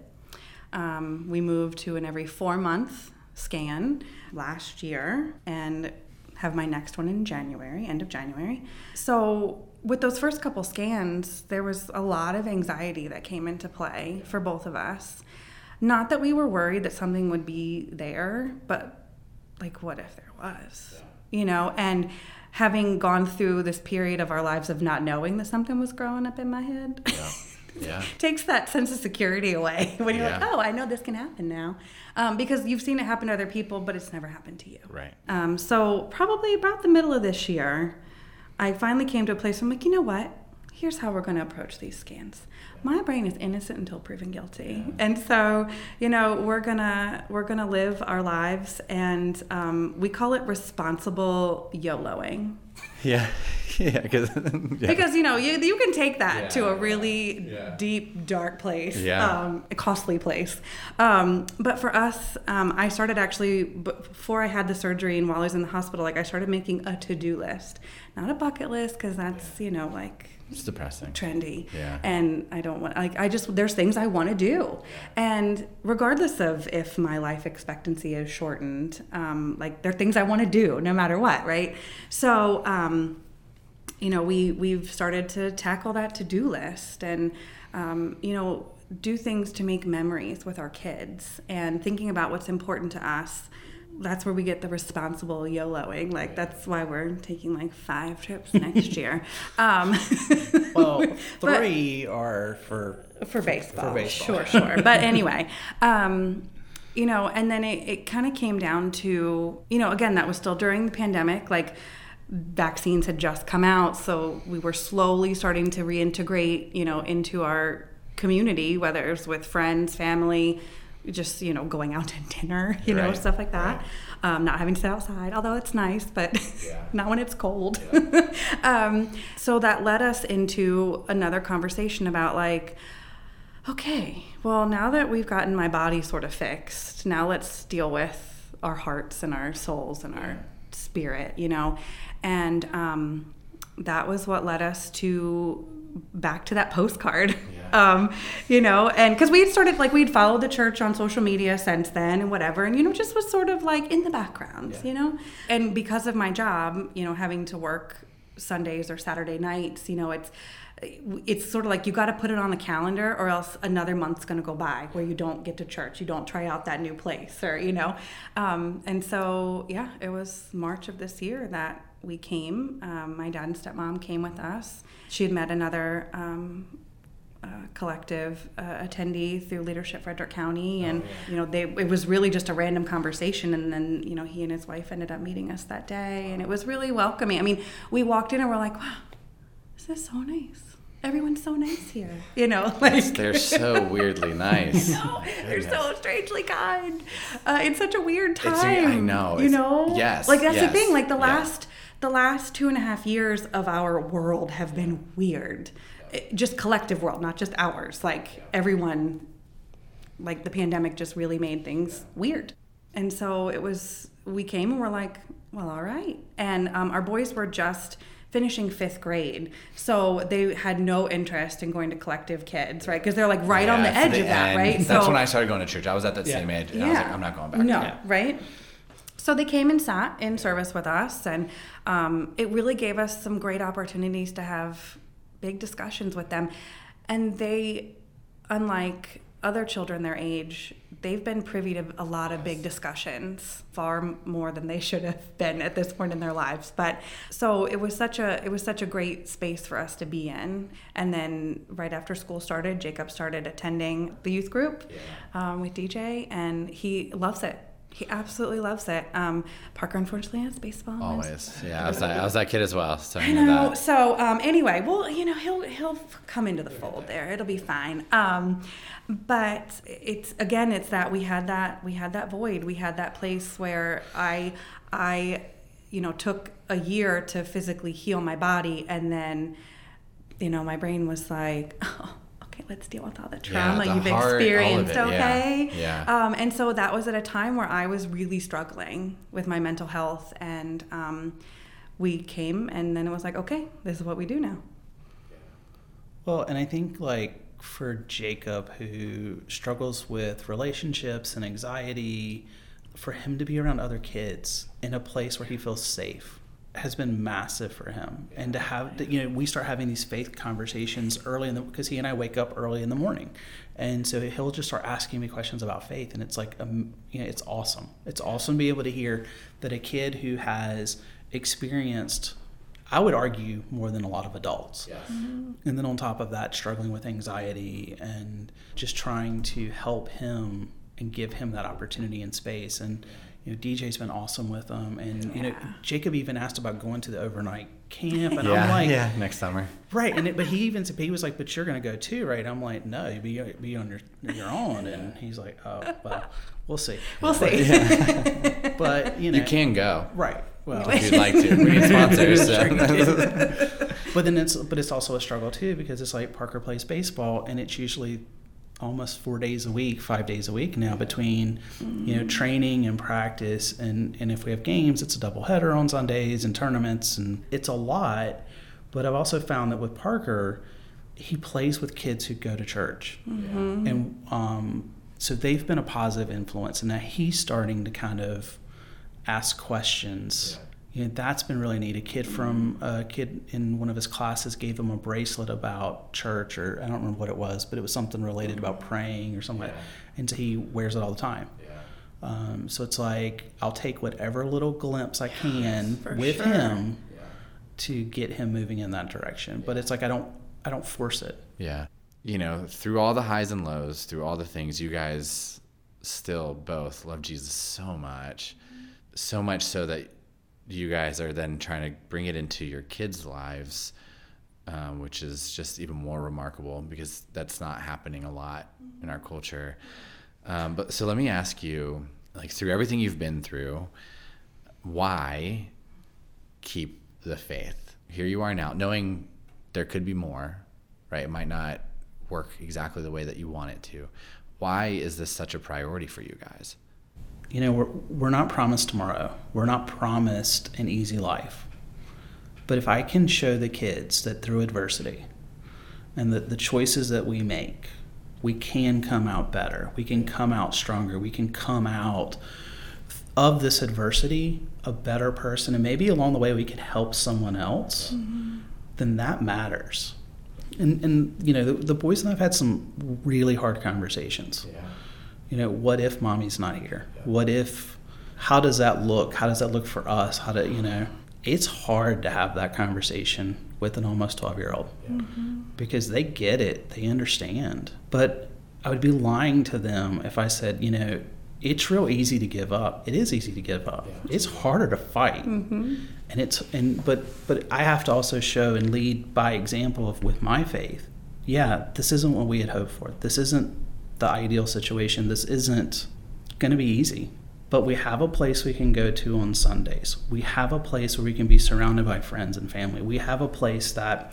Um, we moved to an every four month scan last year and have my next one in January, end of January. So, with those first couple scans, there was a lot of anxiety that came into play for both of us. Not that we were worried that something would be there, but like, what if there was? You know, and having gone through this period of our lives of not knowing that something was growing up in my head. Yeah. Yeah. takes that sense of security away when you're like, oh, I know this can happen now. Um, because you've seen it happen to other people, but it's never happened to you. Right. Um, so, probably about the middle of this year, I finally came to a place where I'm like, you know what? Here's how we're going to approach these scans. My brain is innocent until proven guilty, and so you know we're gonna we're gonna live our lives, and um, we call it responsible YOLOing Yeah. Yeah. Because because you know you, you can take that to a really yeah. deep dark place Yeah. um, a costly place um, but for us um, i started actually before i had the surgery and while i was in the hospital like i started making a to-do list not a bucket list because that's you know like it's depressing. trendy Yeah. and i don't want like i just there's things i want to do and regardless of if my life expectancy is shortened um, like there are things i want to do no matter what right so um, you know we we've started to tackle that to-do list and um, you know do things to make memories with our kids and thinking about what's important to us that's where we get the responsible YOLOing. Like that's why we're taking like five trips next year. Um, Well, three are for for baseball. baseball. Sure, sure. But anyway, um, you know, and then it, it kind of came down to, you know, again, that was still during the pandemic. Like vaccines had just come out, so we were slowly starting to reintegrate, you know, into our community, whether it was with friends, family, just you know, going out to dinner, you know, stuff like that. right. Um, not having to sit outside, although it's nice, but Yeah. not when it's cold. um, so that led us into another conversation about like, okay, well, now that we've gotten my body sort of fixed, now let's deal with our hearts and our souls and our spirit, you know, and um, that was what led us to back to that postcard yeah. um, you know and because we had started like we'd followed the church on social media since then and whatever and you know just was sort of like in the background yeah. you know and because of my job you know having to work sundays or saturday nights you know it's it's sort of like you got to put it on the calendar or else another month's going to go by where you don't get to church you don't try out that new place or you know um, and so yeah it was march of this year that we came um, my dad and stepmom came with us she had met another um, uh, collective uh, attendee through leadership Frederick County, oh, and oh, yeah. you know they it was really just a random conversation, and then you know he and his wife ended up meeting us that day, and it was really welcoming. I mean, we walked in and we're like, wow, this is so nice. Everyone's so nice here, you know. Like they're so weirdly nice. know, they're so strangely kind. Uh, it's such a weird time. It's, I know. You know. Yes. Like that's yes, the thing. Like the last the last two and a half years of our world have been weird. Just collective world, not just ours. Like everyone, like the pandemic just really made things weird. And so it was, we came and we're like, well, all right. And um, our boys were just finishing fifth grade. So they had no interest in going to collective kids, right? Because they're like right yeah, on the edge the of that, end. right? That's so, when I started going to church. I was at that yeah. same age. And yeah. I was like, I'm not going back. No, right? So they came and sat in service with us, and um, it really gave us some great opportunities to have big discussions with them. And they, unlike other children their age, they've been privy to a lot of big discussions, far more than they should have been at this point in their lives. But so it was such a it was such a great space for us to be in. And then right after school started, Jacob started attending the youth group yeah. um, with DJ, and he loves it he absolutely loves it. Um, Parker unfortunately has baseball. Always, yeah. I was, that, I was that kid as well. So I know. So um, anyway, well, you know, he'll he'll come into the fold there. It'll be fine. Um, but it's again, it's that we had that we had that void. We had that place where I I you know took a year to physically heal my body, and then you know my brain was like. Oh, okay, let's deal with all the trauma yeah, the you've heart, experienced, it, okay? Yeah. yeah. Um, and so that was at a time where I was really struggling with my mental health. And um, we came, and then it was like, okay, this is what we do now. Well, and I think like for Jacob, who struggles with relationships and anxiety, for him to be around other kids in a place where he feels safe has been massive for him. And to have you know we start having these faith conversations early in the because he and i wake up early in the morning. And so he'll just start asking me questions about faith and it's like um, you know it's awesome. It's awesome to be able to hear that a kid who has experienced i would argue more than a lot of adults. Yes. mm-hmm. and then on top of that struggling with anxiety and just trying to help him and give him that opportunity and space. And yeah you know, DJ's been awesome with them, and yeah. you know, Jacob even asked about going to the overnight camp, and yeah, I'm like, yeah, next summer, right? And it, but he even said he was like, but you're gonna go too, right? I'm like, no, you be be on your your own, and he's like, oh, well, we'll see, we'll see. Yeah. but you know, you can go, right? Well, if you'd like to, we need sponsors. So. but then it's but it's also a struggle too because it's like Parker plays baseball, and it's usually almost four days a week, five days a week now between you know training and practice, and and if we have games, it's a double header on Sundays and tournaments, and it's a lot. But I've also found that with Parker, he plays with kids who go to church, mm-hmm. and um, so they've been a positive influence, and now he's starting to kind of ask questions. Yeah you know, that's been really neat. A kid from a kid in one of his classes gave him a bracelet about church, or I don't remember what it was, but it was something related about praying or something. Yeah. Like and so he wears it all the time. Yeah. Um, so it's like I'll take whatever little glimpse I can yes, with sure. him yeah. to get him moving in that direction. But it's like I don't I don't force it. Yeah. You know, through all the highs and lows, through all the things, you guys still both love Jesus so much, so much so that you guys are then trying to bring it into your kids' lives, um, which is just even more remarkable because that's not happening a lot in our culture. Um, but so let me ask you, like through everything you've been through, why keep the faith? Here you are now, knowing there could be more, right? It might not work exactly the way that you want it to. Why is this such a priority for you guys? You know, we're, we're not promised tomorrow. We're not promised an easy life. But if I can show the kids that through adversity and that the choices that we make, we can come out better. We can come out stronger. We can come out of this adversity a better person. And maybe along the way we can help someone else, mm-hmm. then that matters. And, and you know, the, the, boys and I've had some really hard conversations. Yeah. You know, what if mommy's not here? Yeah. What if, how does that look? How does that look for us? How do, you know, it's hard to have that conversation with an almost 12 year old mm-hmm. because they get it, they understand. But I would be lying to them if I said, you know, it's real easy to give up. It is easy to give up. Yeah. It's harder to fight, mm-hmm. and it's and but but I have to also show and lead by example of with my faith. Yeah, this isn't what we had hoped for. This isn't the ideal situation. This isn't going to be easy but we have a place we can go to on Sundays. We have a place where we can be surrounded by friends and family. We have a place that,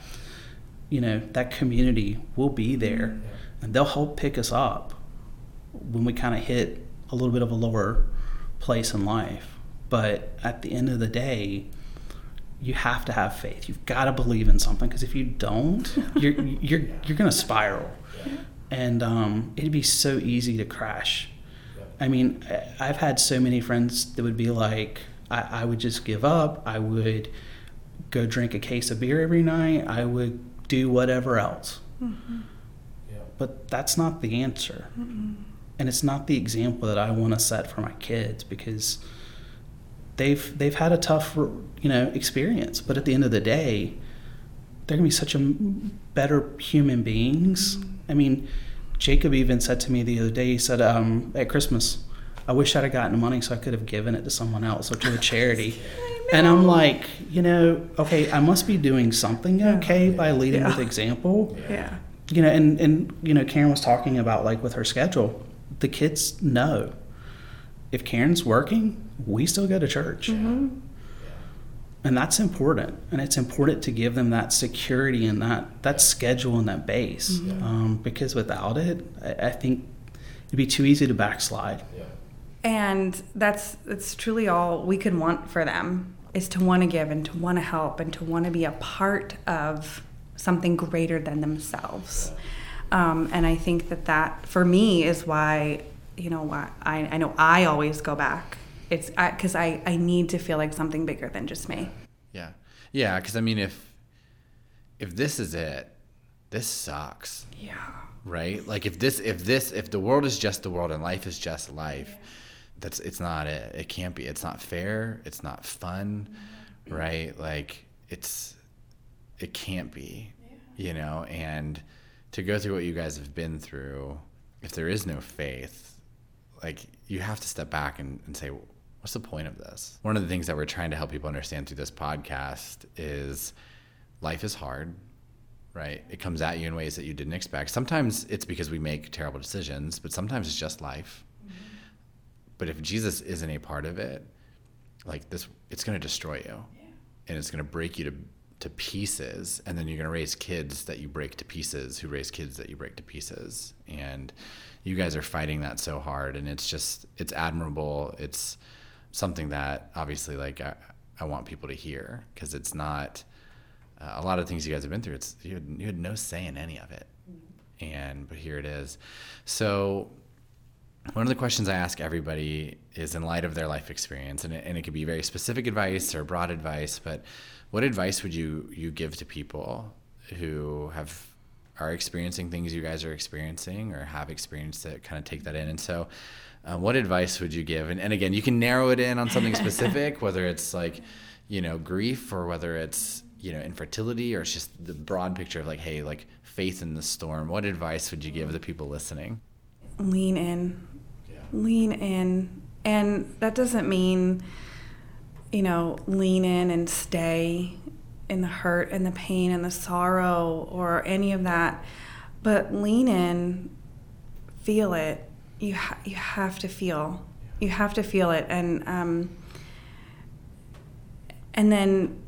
you know, that community will be there and they'll help pick us up when we kind of hit a little bit of a lower place in life. But at the end of the day, you have to have faith. You've got to believe in something because if you don't, you're you're you're going to spiral. And um, it'd be so easy to crash I mean, I've had so many friends that would be like, I, I would just give up. I would go drink a case of beer every night. I would do whatever else. Mm-hmm. Yeah. But that's not the answer. Mm-hmm. And it's not the example that I want to set for my kids because they've they've had a tough you know experience. But at the end of the day, they're gonna be such a better human beings. Mm-hmm. I mean, Jacob even said to me the other day, he said, um, at Christmas, I wish I'd have gotten money so I could have given it to someone else or to a charity. and I'm like, you know, okay, I must be doing something okay by leading yeah. with example. Yeah. You know, and, and, you know, Karen was talking about like with her schedule, the kids know if Karen's working, we still go to church. Mm-hmm and that's important and it's important to give them that security and that that schedule and that base mm-hmm. um, because without it I, I, think it'd be too easy to backslide yeah. and that's that's truly all we could want for them is to want to give and to want to help and to want to be a part of something greater than themselves yeah. um, and i think that that for me is why you know why I, I know i always go back it's because I, I, I need to feel like something bigger than just me. Yeah, yeah. Because I mean, if if this is it, this sucks. Yeah. Right. Like if this if this if the world is just the world and life is just life, that's it's not it. It can't be. It's not fair. It's not fun. Mm-hmm. Right. Like it's it can't be. Yeah. You know, and to go through what you guys have been through, if there is no faith, like you have to step back and, and say what's the point of this? One of the things that we're trying to help people understand through this podcast is life is hard, right? It comes at you in ways that you didn't expect. Sometimes it's because we make terrible decisions, but sometimes it's just life. Mm-hmm. But if Jesus isn't a part of it, like this, it's going to destroy you, yeah. and it's going to break you to to pieces, and then you're going to raise kids that you break to pieces, who raise kids that you break to pieces, and you guys are fighting that so hard, and it's just it's admirable. It's something that obviously like I, I want people to hear because it's not uh, a lot of things you guys have been through. It's you had, you had no say in any of it, mm-hmm. and but here it is. So one of the questions I ask everybody is in light of their life experience, and it, and it could be very specific advice or broad advice. But what advice would you you give to people who have are experiencing things you guys are experiencing or have experienced that kind of take that in? And so uh, what advice would you give? And, and again, you can narrow it in on something specific, whether it's like, you know, grief or whether it's, you know, infertility or it's just the broad picture of like, hey, like faith in the storm. What advice would you give the people listening? Lean in. Yeah. Lean in. And that doesn't mean, you know, lean in and stay in the hurt and the pain and the sorrow or any of that. But lean in, feel it, you ha- you have to feel you have to feel it. And um, and then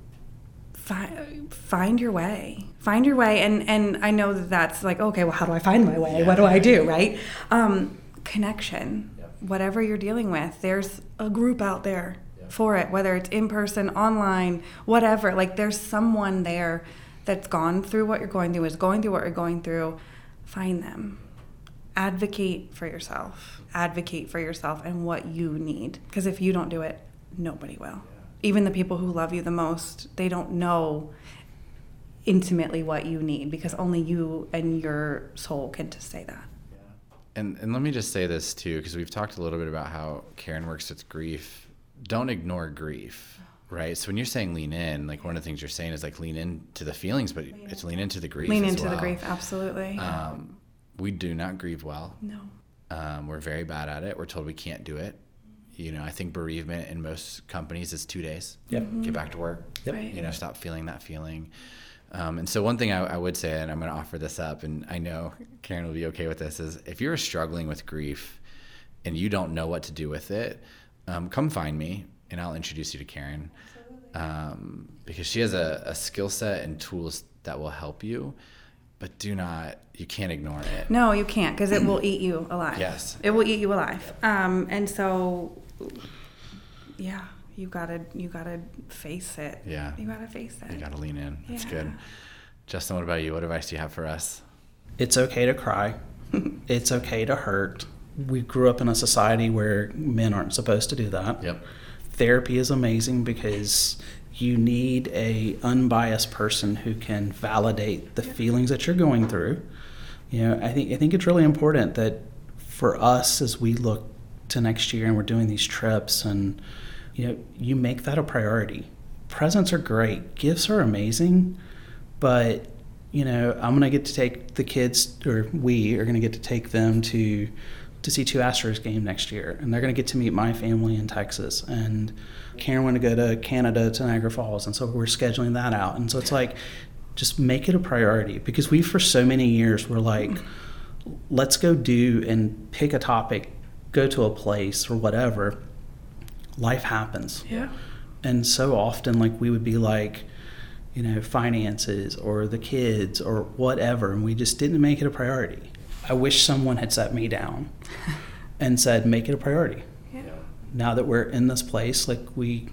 fi- find your way find your way. And and I know that that's like okay well how do I find my way? What do I do? Right? Um, connection whatever you're dealing with, there's a group out there for it, whether it's in person, online, whatever. Like there's someone there that's gone through what you're going through, is going through what you're going through. Find them. Advocate for yourself. Advocate for yourself and what you need. Because if you don't do it, nobody will. Even the people who love you the most, they don't know intimately what you need because only you and your soul can to say that. And, and let me just say this too, because we've talked a little bit about how Karen works with grief. Don't ignore grief, right? So when you're saying lean in, like one of the things you're saying is like lean into the feelings, but it's lean into the grief. Lean into the grief, absolutely. Um, we do not grieve well. no. Um, we're very bad at it. We're told we can't do it. You know, I think bereavement in most companies is two days. Yep. Get back to work. Yep. Right. You know, stop feeling that feeling. Um, and so one thing I, I would say, and I'm going to offer this up, and I know Karen will be okay with this, is if you're struggling with grief and you don't know what to do with it, um, come find me, and I'll introduce you to Karen, um, because she has a, a skill set and tools that will help you. But do not, you can't ignore it. No, you can't because it will eat you alive. Yes. It will eat you alive. Um, and so, yeah, you gotta you gotta face it. Yeah. You gotta face it. You got to lean in. That's Yeah. good. Justin, what about you? What advice do you have for us? It's okay to cry. it's okay to hurt. We grew up in a society where men aren't supposed to do that. Yep. Therapy is amazing because you need a unbiased person who can validate the feelings that you're going through. You know, I think I think it's really important that for us as we look to next year and we're doing these trips and you know, you make that a priority. Presents are great, gifts are amazing, but you know, I'm gonna get to take the kids, or we are gonna get to take them to to see two Astros game next year, and they're gonna get to meet my family in Texas. And Karen wanted to go to Canada to Niagara Falls, and so we're scheduling that out. And so it's like, just make it a priority because we, for so many years, were like, let's go do and pick a topic, go to a place or whatever. Life happens. Yeah. And so often, like, we would be like, you know, finances or the kids or whatever, and we just didn't make it a priority. I wish someone had set me down and said, make it a priority. Yeah. Now that we're in this place, like, we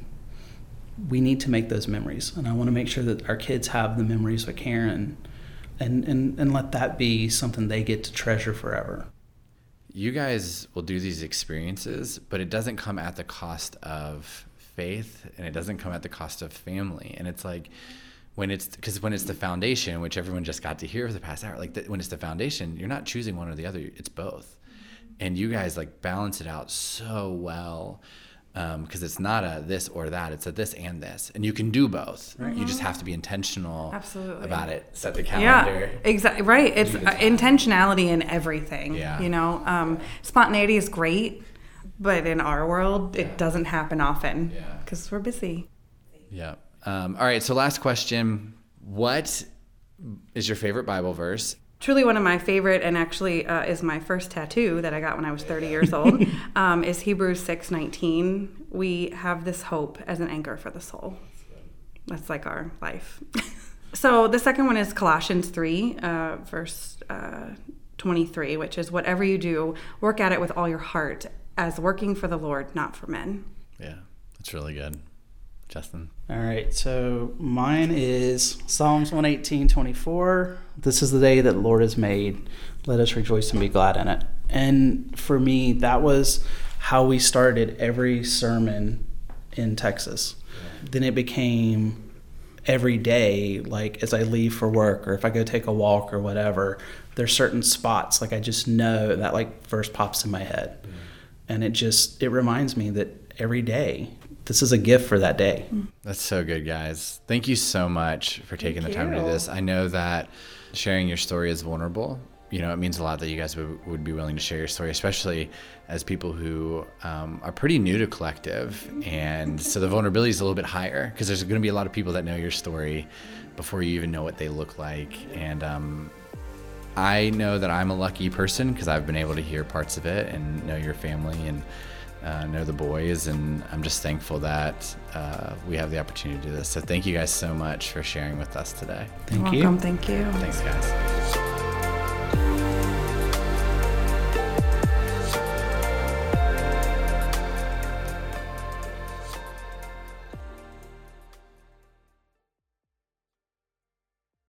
we need to make those memories, and I want to make sure that our kids have the memories with Karen, and and and let that be something they get to treasure forever. You guys will do these experiences, but it doesn't come at the cost of faith and it doesn't come at the cost of family. And it's like when it's because when it's the foundation, which everyone just got to hear for the past hour, like the, when it's the foundation, you're not choosing one or the other, it's both. And you guys like balance it out so well because it's not a this or that, it's a this and this. And you can do both. You just have to be intentional Absolutely. about it. Set the calendar. Yeah, exactly. Right. It's uh, intentionality in everything. Yeah. You know, um, spontaneity is great, but in our world, it doesn't happen often Yeah. because we're busy. Yeah. Um, all right. So, last question. What is your favorite Bible verse? Truly, one of my favorite, and actually uh, is my first tattoo that I got when I was 30 years old, um, is Hebrews 6:19. We have this hope as an anchor for the soul. That's like our life. so the second one is Colossians 3, uh, verse uh, 23, which is whatever you do, work at it with all your heart, as working for the Lord, not for men. Yeah, that's really good. Justin. All right, so mine is Psalms 118, 24. This is the day that the Lord has made. Let us rejoice and be glad in it. And for me, that was how we started every sermon in Texas. Then it became every day, like as I leave for work or if I go take a walk or whatever, there's certain spots like I just know that like verse pops in my head. Mm. And it just it reminds me that every day this is a gift for that day. That's so good, guys. Thank you so much for taking Thank the time to do this. I know that sharing your story is vulnerable. You know, it means a lot that you guys would, would be willing to share your story, especially as people who um, are pretty new to collective. And so the vulnerability is a little bit higher because there's going to be a lot of people that know your story before you even know what they look like. And um, I know that I'm a lucky person because I've been able to hear parts of it and know your family and uh, know the boys, and I'm just thankful that uh, we have the opportunity to do this. So thank you guys so much for sharing with us today. Thank You're you welcome. Thank you. Thanks, guys.